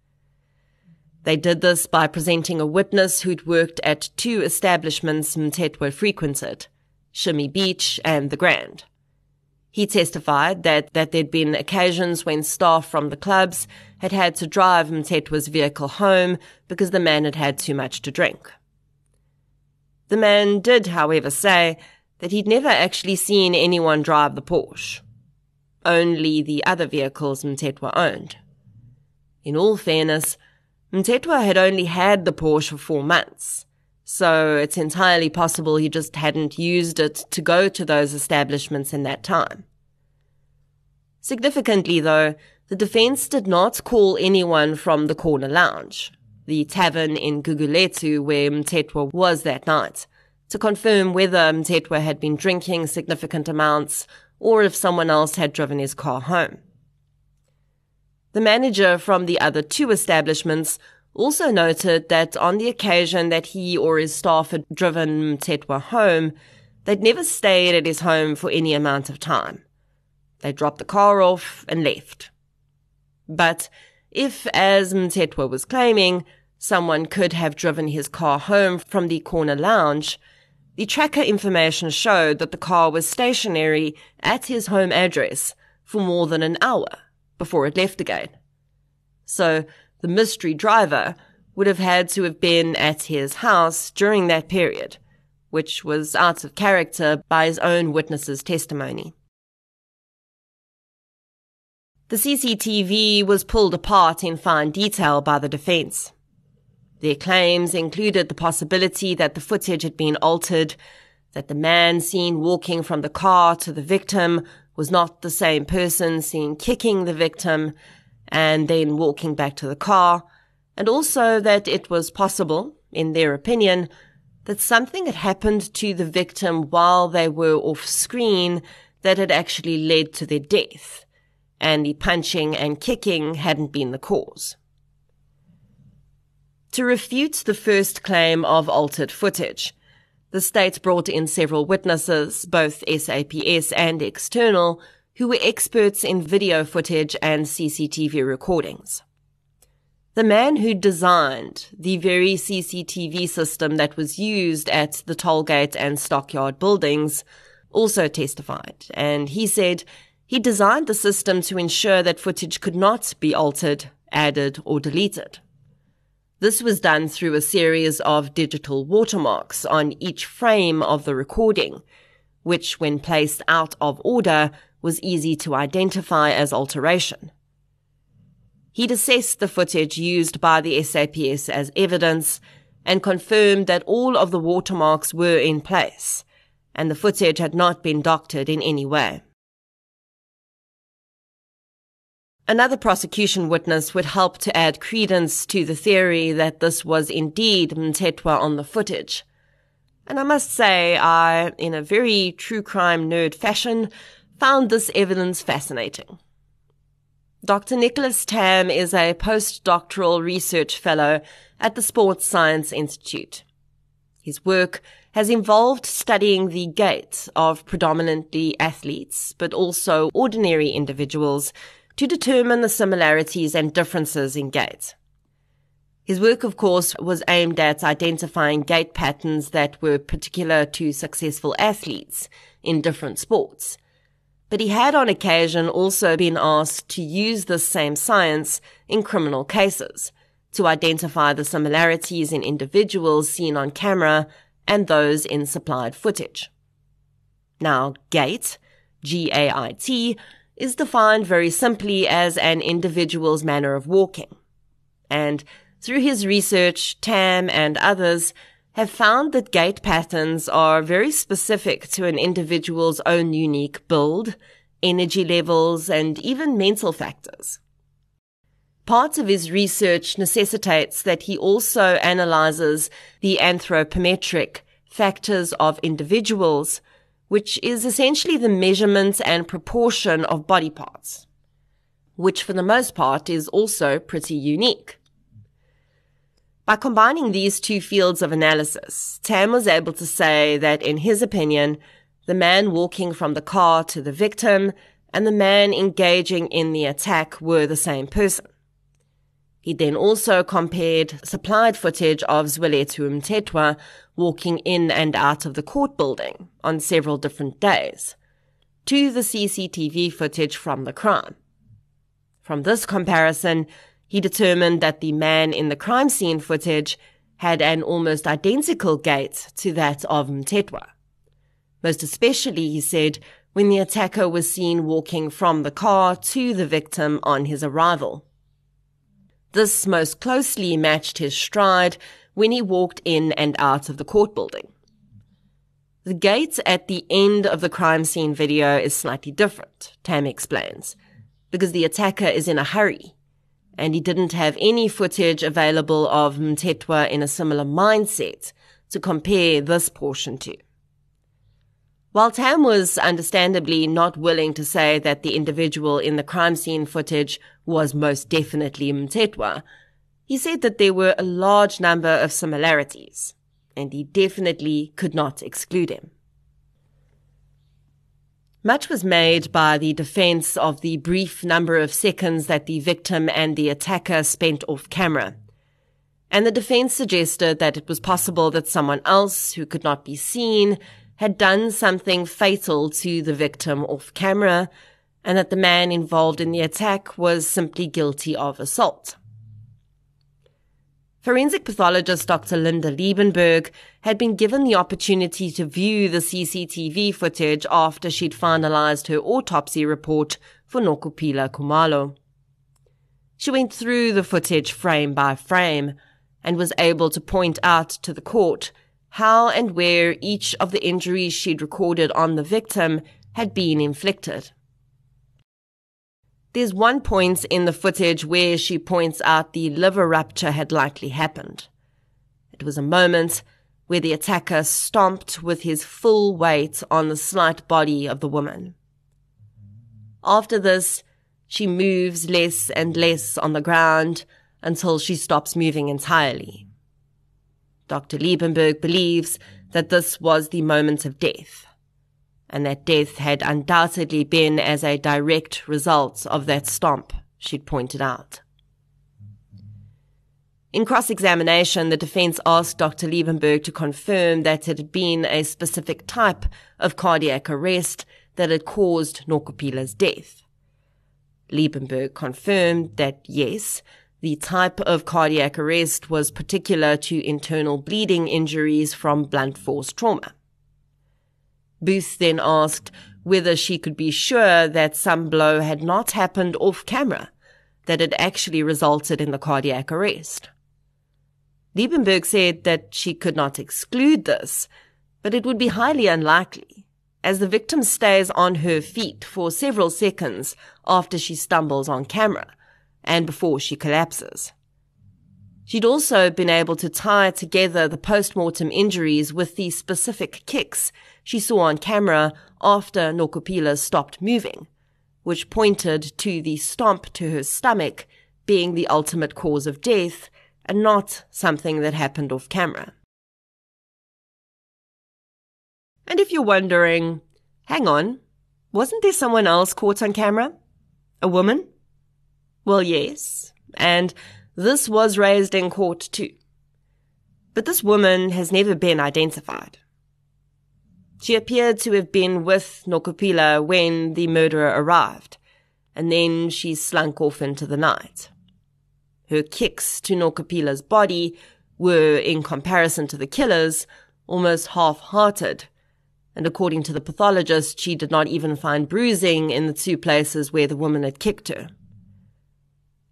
They did this by presenting a witness who'd worked at two establishments Mthethwa frequented, Shimmy Beach and The Grand. He testified that, that there'd been occasions when staff from the clubs had had to drive Mthethwa's vehicle home because the man had had too much to drink. The man did, however, say that he'd never actually seen anyone drive the Porsche. Only the other vehicles Mthethwa owned. In all fairness, Mthethwa had only had the Porsche for four months, so it's entirely possible he just hadn't used it to go to those establishments in that time. Significantly, though, the defense did not call anyone from the corner lounge, the tavern in Gugulethu where Mthethwa was that night, to confirm whether Mthethwa had been drinking significant amounts or if someone else had driven his car home. The manager from the other two establishments also noted that on the occasion that he or his staff had driven Mthethwa home, they'd never stayed at his home for any amount of time. They dropped the car off and left. But if, as Mthethwa was claiming, someone could have driven his car home from the corner lounge, the tracker information showed that the car was stationary at his home address for more than an hour before it left again. So the mystery driver would have had to have been at his house during that period, which was out of character by his own witness's testimony. The CCTV was pulled apart in fine detail by the defense. Their claims included the possibility that the footage had been altered, that the man seen walking from the car to the victim was not the same person seen kicking the victim and then walking back to the car, and also that it was possible, in their opinion, that something had happened to the victim while they were off screen that had actually led to their death, and the punching and kicking hadn't been the cause. To refute the first claim of altered footage, the state brought in several witnesses, both SAPS and external, who were experts in video footage and CCTV recordings. The man who designed the very CCTV system that was used at the tollgate and stockyard buildings also testified, and he said He designed the system to ensure that footage could not be altered, added, or deleted. This was done through a series of digital watermarks on each frame of the recording, which, when placed out of order, was easy to identify as alteration. He'd assessed the footage used by the SAPS as evidence and confirmed that all of the watermarks were in place and the footage had not been doctored in any way. Another prosecution witness would help to add credence to the theory that this was indeed Mthethwa on the footage. And I must say, I, in a very true crime nerd fashion, found this evidence fascinating. Dr. Nicholas Tam is a postdoctoral research fellow at the Sports Science Institute. His work has involved studying the gait of predominantly athletes, but also ordinary individuals to determine the similarities and differences in gait. His work, of course, was aimed at identifying gait patterns that were particular to successful athletes in different sports. But he had on occasion also been asked to use this same science in criminal cases to identify the similarities in individuals seen on camera and those in supplied footage. Now, gait, G-A-I-T, is defined very simply as an individual's manner of walking. And through his research, Tam and others have found that gait patterns are very specific to an individual's own unique build, energy levels, and even mental factors. Part of his research necessitates that he also analyzes the anthropometric factors of individuals, which is essentially the measurements and proportion of body parts, which for the most part is also pretty unique. By combining these two fields of analysis, Tam was able to say that, in his opinion, the man walking from the car to the victim and the man engaging in the attack were the same person. He then also compared supplied footage of Zwelethu Mthethwa walking in and out of the court building on several different days to the CCTV footage from the crime. From this comparison, he determined that the man in the crime scene footage had an almost identical gait to that of Mthethwa. Most especially, he said, when the attacker was seen walking from the car to the victim on his arrival. This most closely matched his stride when he walked in and out of the court building. The gait at the end of the crime scene video is slightly different, Tam explains, because the attacker is in a hurry and he didn't have any footage available of Mthethwa in a similar mindset to compare this portion to. While Tam was understandably not willing to say that the individual in the crime scene footage was most definitely Mthethwa, he said that there were a large number of similarities, and he definitely could not exclude him. Much was made by the defense of the brief number of seconds that the victim and the attacker spent off camera. And the defense suggested that it was possible that someone else who could not be seen had done something fatal to the victim off camera and that the man involved in the attack was simply guilty of assault. Forensic pathologist Dr. Linda Liebenberg had been given the opportunity to view the CCTV footage after she'd finalized her autopsy report for Nokuphila Kumalo. She went through the footage frame by frame and was able to point out to the court how and where each of the injuries she'd recorded on the victim had been inflicted. There's one point in the footage where she points out the liver rupture had likely happened. It was a moment where the attacker stomped with his full weight on the slight body of the woman. After this, she moves less and less on the ground until she stops moving entirely. Dr. Liebenberg believes that this was the moment of death and that death had undoubtedly been as a direct result of that stomp, she'd pointed out. In cross examination, the defense asked Dr. Liebenberg to confirm that it had been a specific type of cardiac arrest that had caused Nokuphila's death. Liebenberg confirmed that yes, the type of cardiac arrest was particular to internal bleeding injuries from blunt force trauma. Booth then asked whether she could be sure that some blow had not happened off camera, that had actually resulted in the cardiac arrest. Liebenberg said that she could not exclude this, but it would be highly unlikely, as the victim stays on her feet for several seconds after she stumbles on camera and before she collapses. She'd also been able to tie together the post-mortem injuries with the specific kicks she saw on camera after Nokuphila stopped moving, which pointed to the stomp to her stomach being the ultimate cause of death and not something that happened off camera. And if you're wondering, hang on, wasn't there someone else caught on camera? A woman? Well, yes, and this was raised in court too. But this woman has never been identified. She appeared to have been with Nokuphila when the murderer arrived, and then she slunk off into the night. Her kicks to Nokuphila's body were, in comparison to the killer's, almost half-hearted, and according to the pathologist, she did not even find bruising in the two places where the woman had kicked her.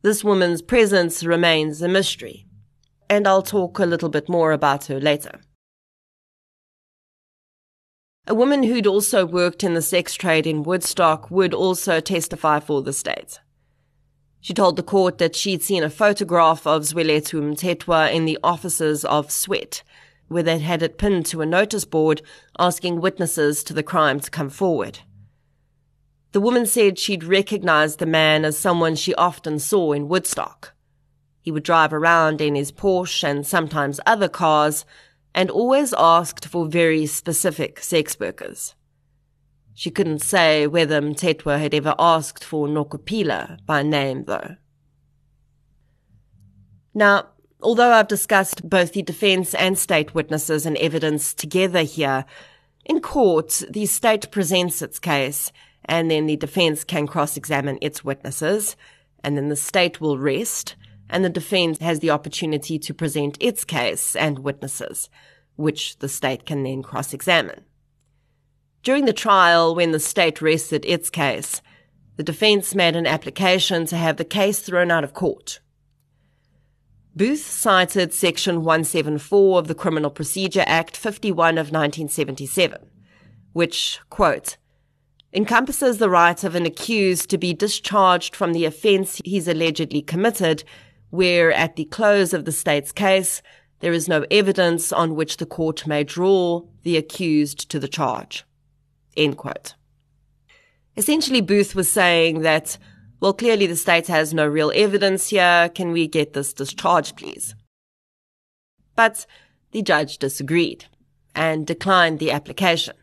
This woman's presence remains a mystery, and I'll talk a little bit more about her later. A woman who'd also worked in the sex trade in Woodstock would also testify for the state. She told the court that she'd seen a photograph of Zwelethu Mthethwa in the offices of SWEAT, where they'd had it pinned to a notice board asking witnesses to the crime to come forward. The woman said she'd recognized the man as someone she often saw in Woodstock. He would drive around in his Porsche and sometimes other cars, and always asked for very specific sex workers. She couldn't say whether Mthethwa had ever asked for Nokuphila by name, though. Now, although I've discussed both the defense and state witnesses and evidence together here, in court, the state presents its case, and then the defense can cross-examine its witnesses, and then the state will rest, and the defense has the opportunity to present its case and witnesses, which the state can then cross-examine. During the trial, when the state rested its case, the defense made an application to have the case thrown out of court. Booth cited Section 174 of the Criminal Procedure Act 51 of 1977, which, quote, encompasses the right of an accused to be discharged from the offence he's allegedly committed, where at the close of the state's case, there is no evidence on which the court may draw the accused to the charge. End quote. Essentially, Booth was saying that, well, clearly the state has no real evidence here. Can we get this discharged, please? But the judge disagreed and declined the application,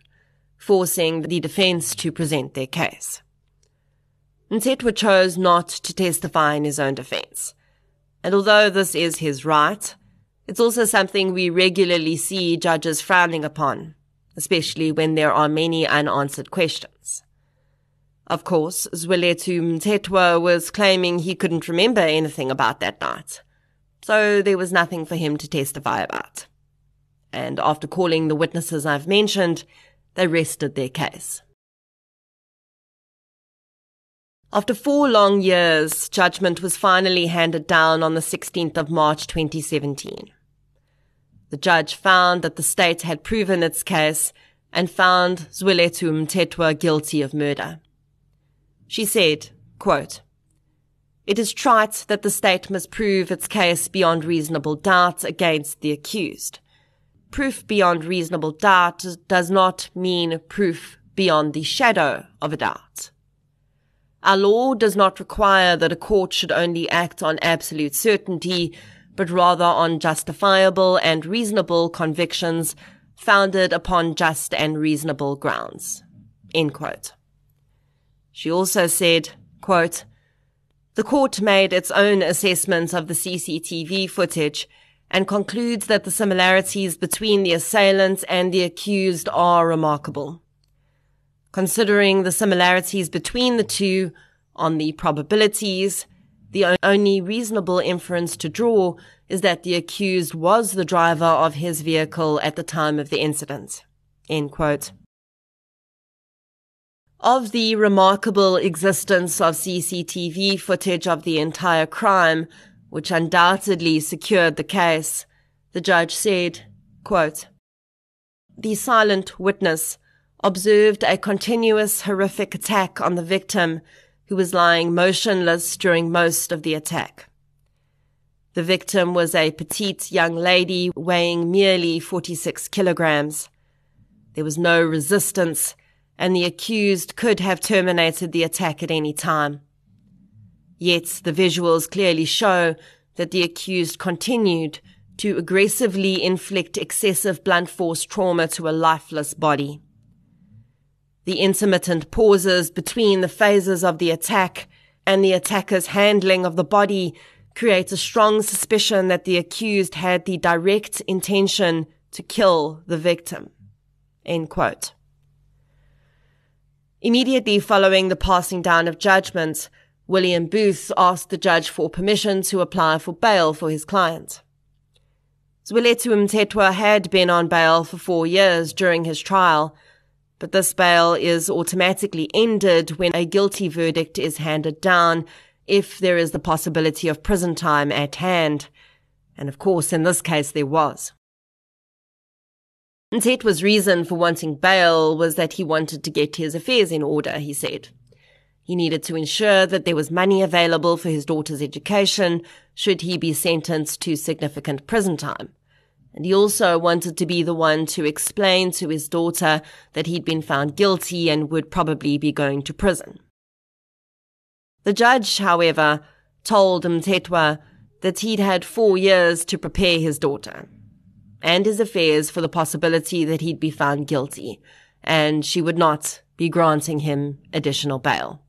forcing the defense to present their case. Mthethwa chose not to testify in his own defense. And although this is his right, it's also something we regularly see judges frowning upon especially when there are many unanswered questions. Of course, Zwelethu Mthethwa was claiming he couldn't remember anything about that night, so there was nothing for him to testify about. And after calling the witnesses I've mentioned, they rested their case. After four long years, judgment was finally handed down on the 16th of March 2017. The judge found that the state had proven its case and found Zwelethu Mthethwa guilty of murder. She said, quote, It is trite that the state must prove its case beyond reasonable doubt against the accused. Proof beyond reasonable doubt does not mean proof beyond the shadow of a doubt. Our law does not require that a court should only act on absolute certainty, but rather on justifiable and reasonable convictions founded upon just and reasonable grounds. She also said, quote, the court made its own assessment of the CCTV footage and concludes that the similarities between the assailant and the accused are remarkable. Considering the similarities between the two on the probabilities, the only reasonable inference to draw is that the accused was the driver of his vehicle at the time of the incident. Of the remarkable existence of CCTV footage of the entire crime, which undoubtedly secured the case, the judge said, quote, The silent witness observed a continuous horrific attack on the victim who was lying motionless during most of the attack. The victim was a petite young lady weighing merely 46 kilograms. There was no resistance and the accused could have terminated the attack at any time. Yet the visuals clearly show that the accused continued to aggressively inflict excessive blunt force trauma to a lifeless body. The intermittent pauses between the phases of the attack and the attacker's handling of the body creates a strong suspicion that the accused had the direct intention to kill the victim. End quote. Immediately following the passing down of judgment, William Booth asked the judge for permission to apply for bail for his client. Zwelethu Mthethwa had been on bail for four years during his trial, but this bail is automatically ended when a guilty verdict is handed down if there is the possibility of prison time at hand. And of course, in this case, there was. Mthethwa's reason for wanting bail was that he wanted to get his affairs in order, he said. He needed to ensure that there was money available for his daughter's education should he be sentenced to significant prison time. And he also wanted to be the one to explain to his daughter that he'd been found guilty and would probably be going to prison. The judge, however, told Mthethwa that he'd had four years to prepare his daughter and his affairs for the possibility that he'd be found guilty, and she would not be granting him additional bail.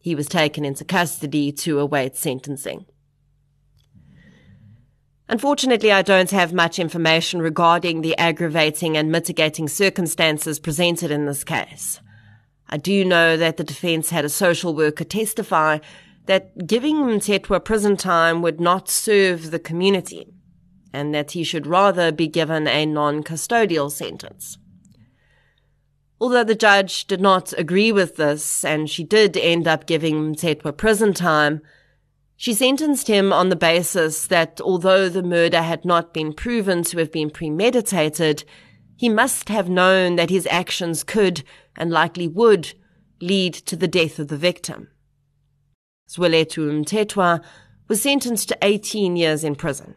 He was taken into custody to await sentencing. Unfortunately, I don't have much information regarding the aggravating and mitigating circumstances presented in this case. I do know that the defense had a social worker testify that giving Mthethwa prison time would not serve the community and that he should rather be given a non-custodial sentence. Although the judge did not agree with this, and she did end up giving Mthethwa prison time, she sentenced him on the basis that although the murder had not been proven to have been premeditated, he must have known that his actions could, and likely would, lead to the death of the victim. Zwelethu Mthethwa was sentenced to 18 years in prison.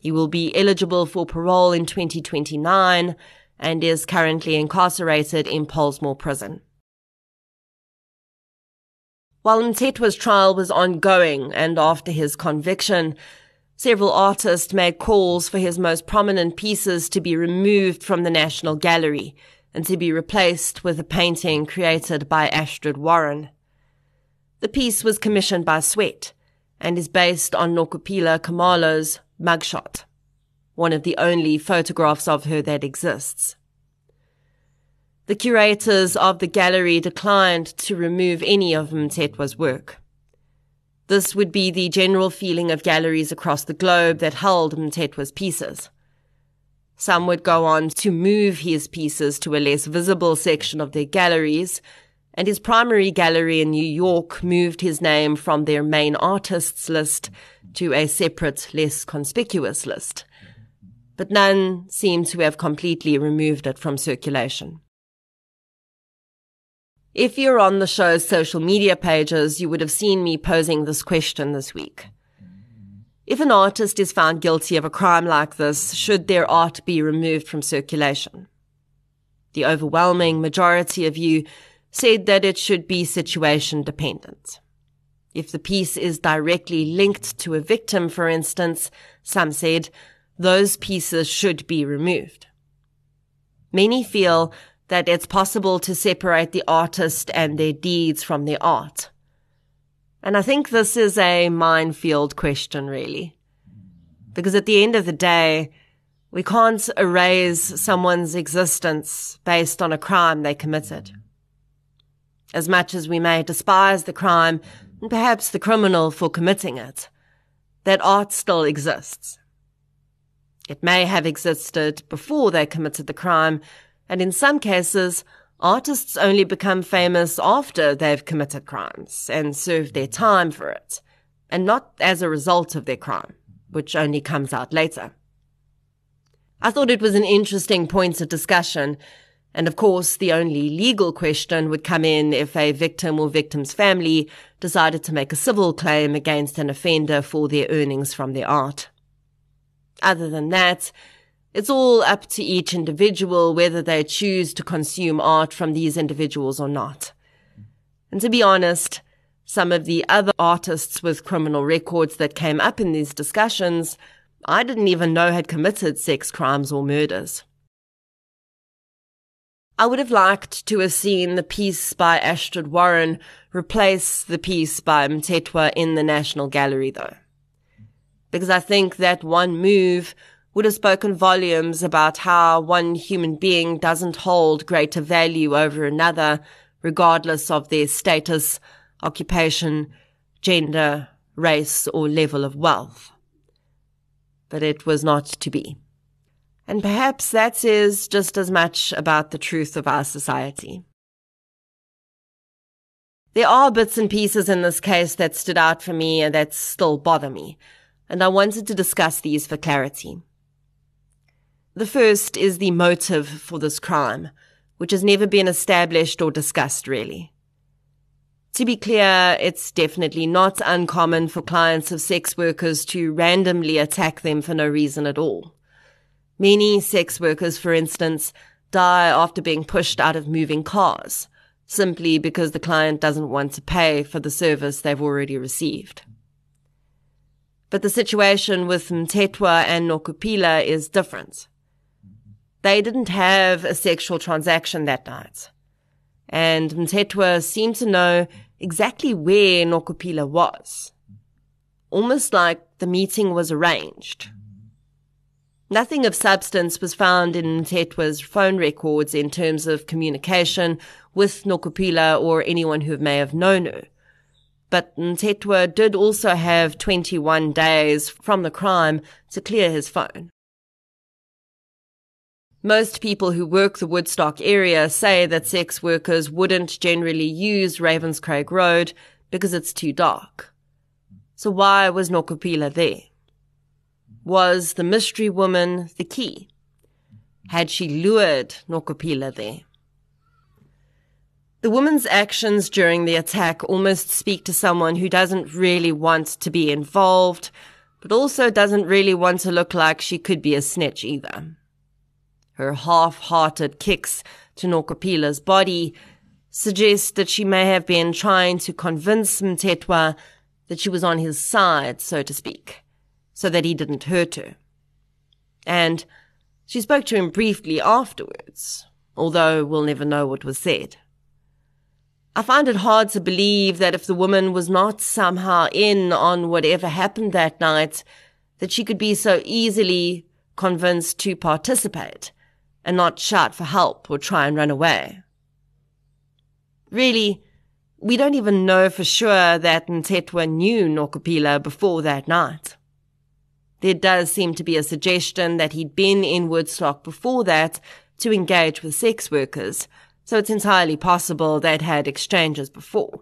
He will be eligible for parole in 2029 and is currently incarcerated in Pollsmoor Prison. While Mthethwa's trial was ongoing and after his conviction, several artists made calls for his most prominent pieces to be removed from the National Gallery and to be replaced with a painting created by Astrid Warren. The piece was commissioned by SWEAT and is based on Nokuphila Kumalo's mugshot, one of the only photographs of her that exists. The curators of the gallery declined to remove any of Mthethwa's work. This would be the general feeling of galleries across the globe that held Mthethwa's pieces. Some would go on to move his pieces to a less visible section of their galleries, and his primary gallery in New York moved his name from their main artists list to a separate, less conspicuous list. But none seem to have completely removed it from circulation. If you're on the show's social media pages, you would have seen me posing this question this week. If an artist is found guilty of a crime like this, should their art be removed from circulation? The overwhelming majority of you said that it should be situation dependent. If the piece is directly linked to a victim, for instance, some said those pieces should be removed. Many feel that it's possible to separate the artist and their deeds from their art. And I think this is a minefield question, really. Because at the end of the day, We can't erase someone's existence based on a crime they committed. As much as we may despise the crime, and perhaps the criminal for committing it, that art still exists. It may have existed before they committed the crime, and in some cases, artists only become famous after they've committed crimes and served their time for it, and not as a result of their crime, which only comes out later. I thought it was an interesting point of discussion, and of course, the only legal question would come in if a victim or victim's family decided to make a civil claim against an offender for their earnings from their art. Other than that, it's all up to each individual whether they choose to consume art from these individuals or not. And to be honest, some of the other artists with criminal records that came up in these discussions, I didn't even know had committed sex crimes or murders. I would have liked to have seen the piece by Astrid Warren replace the piece by Mthethwa in the National Gallery though. Because I think that one move would have spoken volumes about how one human being doesn't hold greater value over another, regardless of their status, occupation, gender, race, or level of wealth. But it was not to be. And perhaps that says just as much about the truth of our society. There are bits and pieces in this case that stood out for me and that still bother me, and I wanted to discuss these for clarity. The first is the motive for this crime, which has never been established or discussed really. To be clear, it's definitely not uncommon for clients of sex workers to randomly attack them for no reason at all. Many sex workers, for instance, die after being pushed out of moving cars, simply because the client doesn't want to pay for the service they've already received. But the situation with Mthethwa and Nokuphila is different. They didn't have a sexual transaction that night. And Mthethwa seemed to know exactly where Nokuphila was. Almost like the meeting was arranged. Nothing of substance was found in Mthethwa's phone records in terms of communication with Nokuphila or anyone who may have known her. But Mthethwa did also have 21 days from the crime to clear his phone. Most people who work the Woodstock area say that sex workers wouldn't generally use Ravenscraig Road because it's too dark. So why was Nokuphila there? Was the mystery woman the key? Had she lured Nokuphila there? The woman's actions during the attack almost speak to someone who doesn't really want to be involved, but also doesn't really want to look like she could be a snitch either. Her half-hearted kicks to Nokuphila's body suggest that she may have been trying to convince Mthethwa that she was on his side, so to speak, so that he didn't hurt her. And she spoke to him briefly afterwards, although we'll never know what was said. I find it hard to believe that if the woman was not somehow in on whatever happened that night, that she could be so easily convinced to participate and not shout for help or try and run away. Really, we don't even know for sure that Mthethwa knew Nokuphila before that night. There does seem to be a suggestion that he'd been in Woodstock before that to engage with sex workers, so it's entirely possible they'd had exchanges before.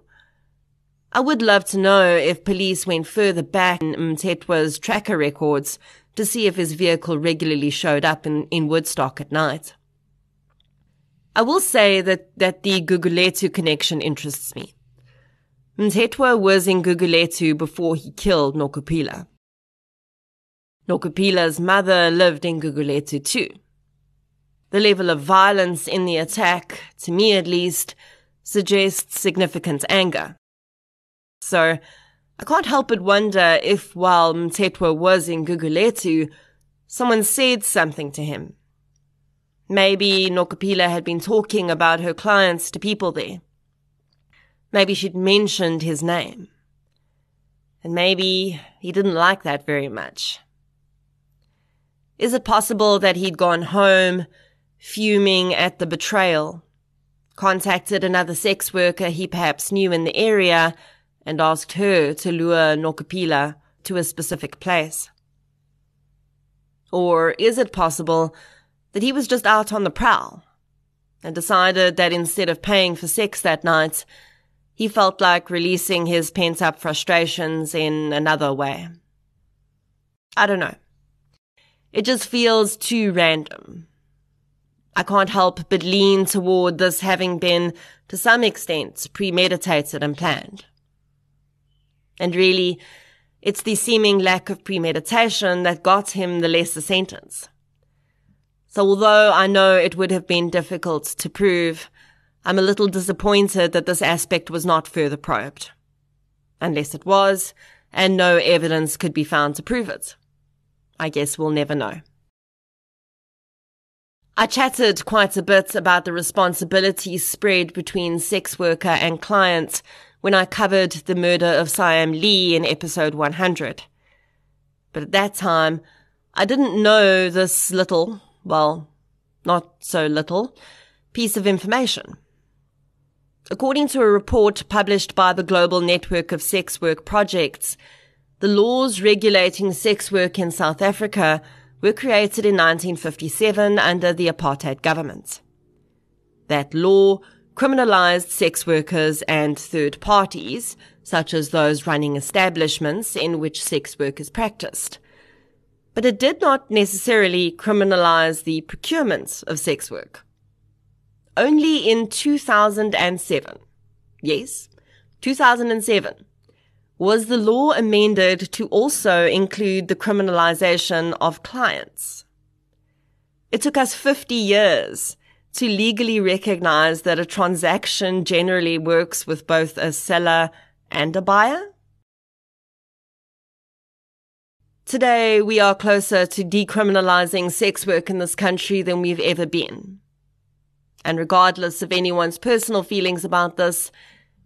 I would love to know if police went further back in Mthethwa's tracker records to see if his vehicle regularly showed up in, in Woodstock at night. I will say that, that the Gugulethu connection interests me. Mthethwa was in Gugulethu before he killed Nokuphila. Nokuphila's mother lived in Gugulethu too. The level of violence in the attack, to me at least, suggests significant anger. So, I can't help but wonder if while Mthethwa was in Gugulethu, someone said something to him. Maybe Nokuphila had been talking about her clients to people there. Maybe she'd mentioned his name. And maybe he didn't like that very much. Is it possible that he'd gone home, fuming at the betrayal, contacted another sex worker he perhaps knew in the area, and asked her to lure Nokuphila to a specific place? Or is it possible that he was just out on the prowl and decided that instead of paying for sex that night, he felt like releasing his pent up frustrations in another way? I don't know. It just feels too random. I can't help but lean toward this having been, to some extent, premeditated and planned. And really, it's the seeming lack of premeditation that got him the lesser sentence. So although I know it would have been difficult to prove, I'm a little disappointed that this aspect was not further probed. Unless it was, and no evidence could be found to prove it. I guess we'll never know. I chatted quite a bit about the responsibilities spread between sex worker and client when I covered the murder of Siam Lee in episode 100. But at that time, I didn't know this little, well, not so little, piece of information. According to a report published by the Global Network of Sex Work Projects, the laws regulating sex work in South Africa were created in 1957 under the apartheid government. That law criminalized sex workers and third parties, such as those running establishments in which sex work is practiced. But it did not necessarily criminalize the procurement of sex work. Only in 2007, yes, 2007, was the law amended to also include the criminalization of clients. It took us 50 years to legally recognize that a transaction generally works with both a seller and a buyer? Today, we are closer to decriminalizing sex work in this country than we've ever been. And regardless of anyone's personal feelings about this,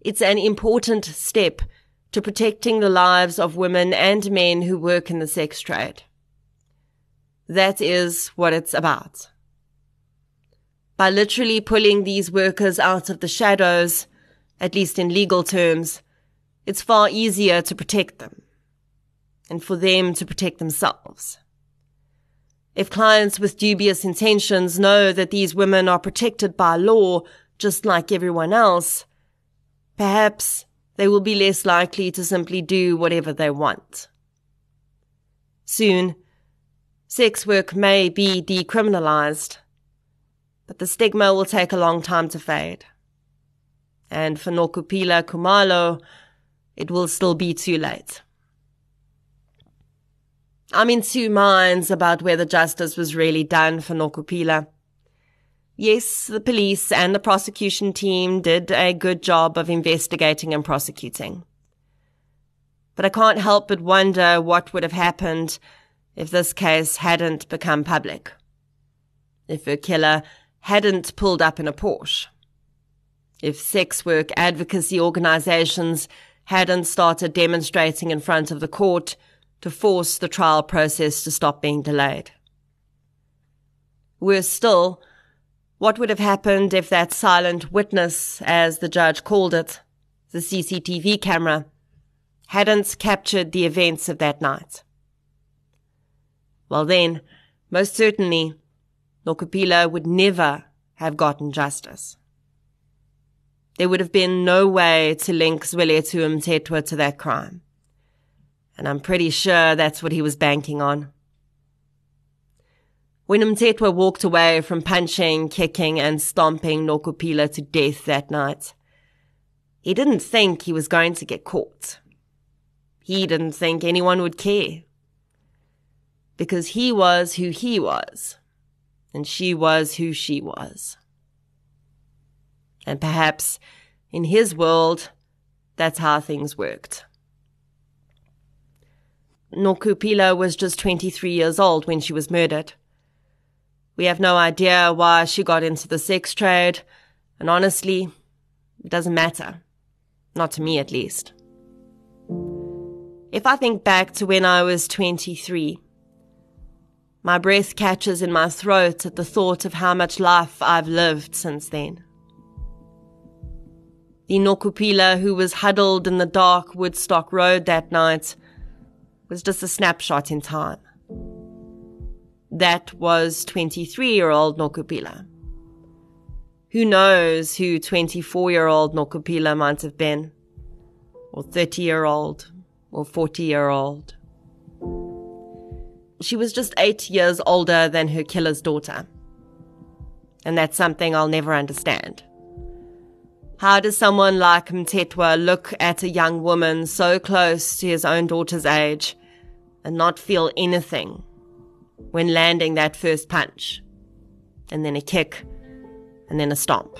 it's an important step to protecting the lives of women and men who work in the sex trade. That is what it's about by literally pulling these workers out of the shadows, at least in legal terms, it's far easier to protect them and for them to protect themselves. If clients with dubious intentions know that these women are protected by law just like everyone else, perhaps they will be less likely to simply do whatever they want. Soon, sex work may be decriminalized but the stigma will take a long time to fade. And for Nokuphila Kumalo, it will still be too late. I'm in two minds about whether justice was really done for Nokuphila. Yes, the police and the prosecution team did a good job of investigating and prosecuting. But I can't help but wonder what would have happened if this case hadn't become public. If her killer hadn't pulled up in a Porsche. If sex work advocacy organizations hadn't started demonstrating in front of the court to force the trial process to stop being delayed. Worse still, what would have happened if that silent witness, as the judge called it, the CCTV camera, hadn't captured the events of that night? Well then, most certainly, Nokuphila would never have gotten justice. There would have been no way to link Zwelethu Mthethwa to that crime. And I'm pretty sure that's what he was banking on. When Mthethwa walked away from punching, kicking, and stomping Nokuphila to death that night, he didn't think he was going to get caught. He didn't think anyone would care. Because he was who he was and she was who she was. And perhaps in his world, that's how things worked. Nokuphila was just 23 years old when she was murdered. We have no idea why she got into the sex trade, and honestly, it doesn't matter. Not to me, at least. If I think back to when I was 23, My breath catches in my throat at the thought of how much life I've lived since then. The Nokuphila who was huddled in the dark Woodstock Road that night was just a snapshot in time. That was 23 year old Nokuphila. Who knows who 24 year old Nokuphila might have been? Or 30 year old? Or 40 year old? She was just eight years older than her killer's daughter. And that's something I'll never understand. How does someone like Mthethwa look at a young woman so close to his own daughter's age and not feel anything when landing that first punch? And then a kick, and then a stomp.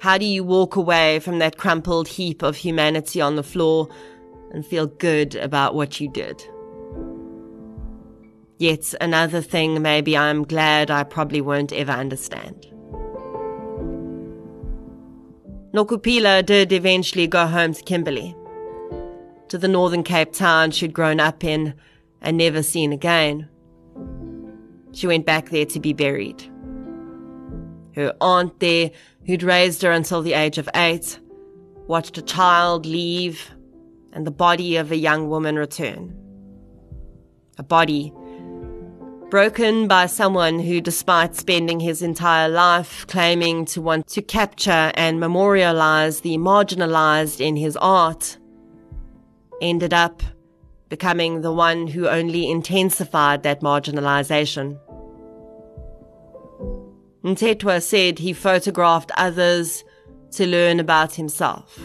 How do you walk away from that crumpled heap of humanity on the floor and feel good about what you did? Yet another thing maybe I'm glad I probably won't ever understand. Nokuphila did eventually go home to Kimberley, to the Northern Cape town she'd grown up in and never seen again. She went back there to be buried. Her aunt there, who'd raised her until the age of eight, watched a child leave and the body of a young woman return. A body broken by someone who, despite spending his entire life claiming to want to capture and memorialize the marginalized in his art, ended up becoming the one who only intensified that marginalization. Mthethwa said he photographed others to learn about himself.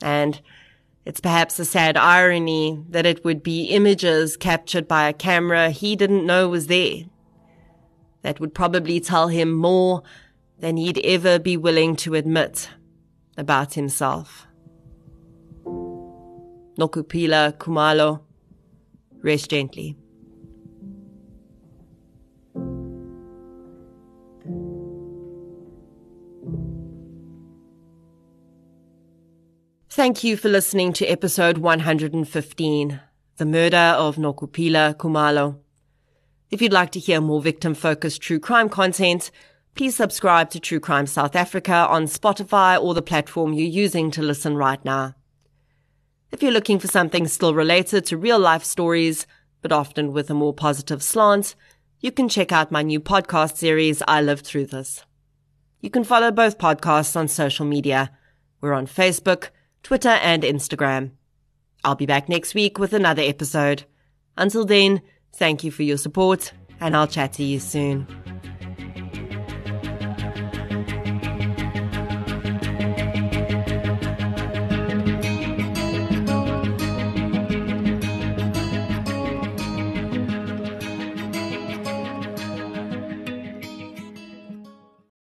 And it's perhaps a sad irony that it would be images captured by a camera he didn't know was there. That would probably tell him more than he'd ever be willing to admit about himself. Nokuphila Kumalo, rest gently. Thank you for listening to episode 115, The Murder of Nokuphila Kumalo. If you'd like to hear more victim focused true crime content, please subscribe to True Crime South Africa on Spotify or the platform you're using to listen right now. If you're looking for something still related to real life stories, but often with a more positive slant, you can check out my new podcast series, I Lived Through This. You can follow both podcasts on social media. We're on Facebook, Twitter, and Instagram. I'll be back next week with another episode. Until then, thank you for your support, and I'll chat to you soon.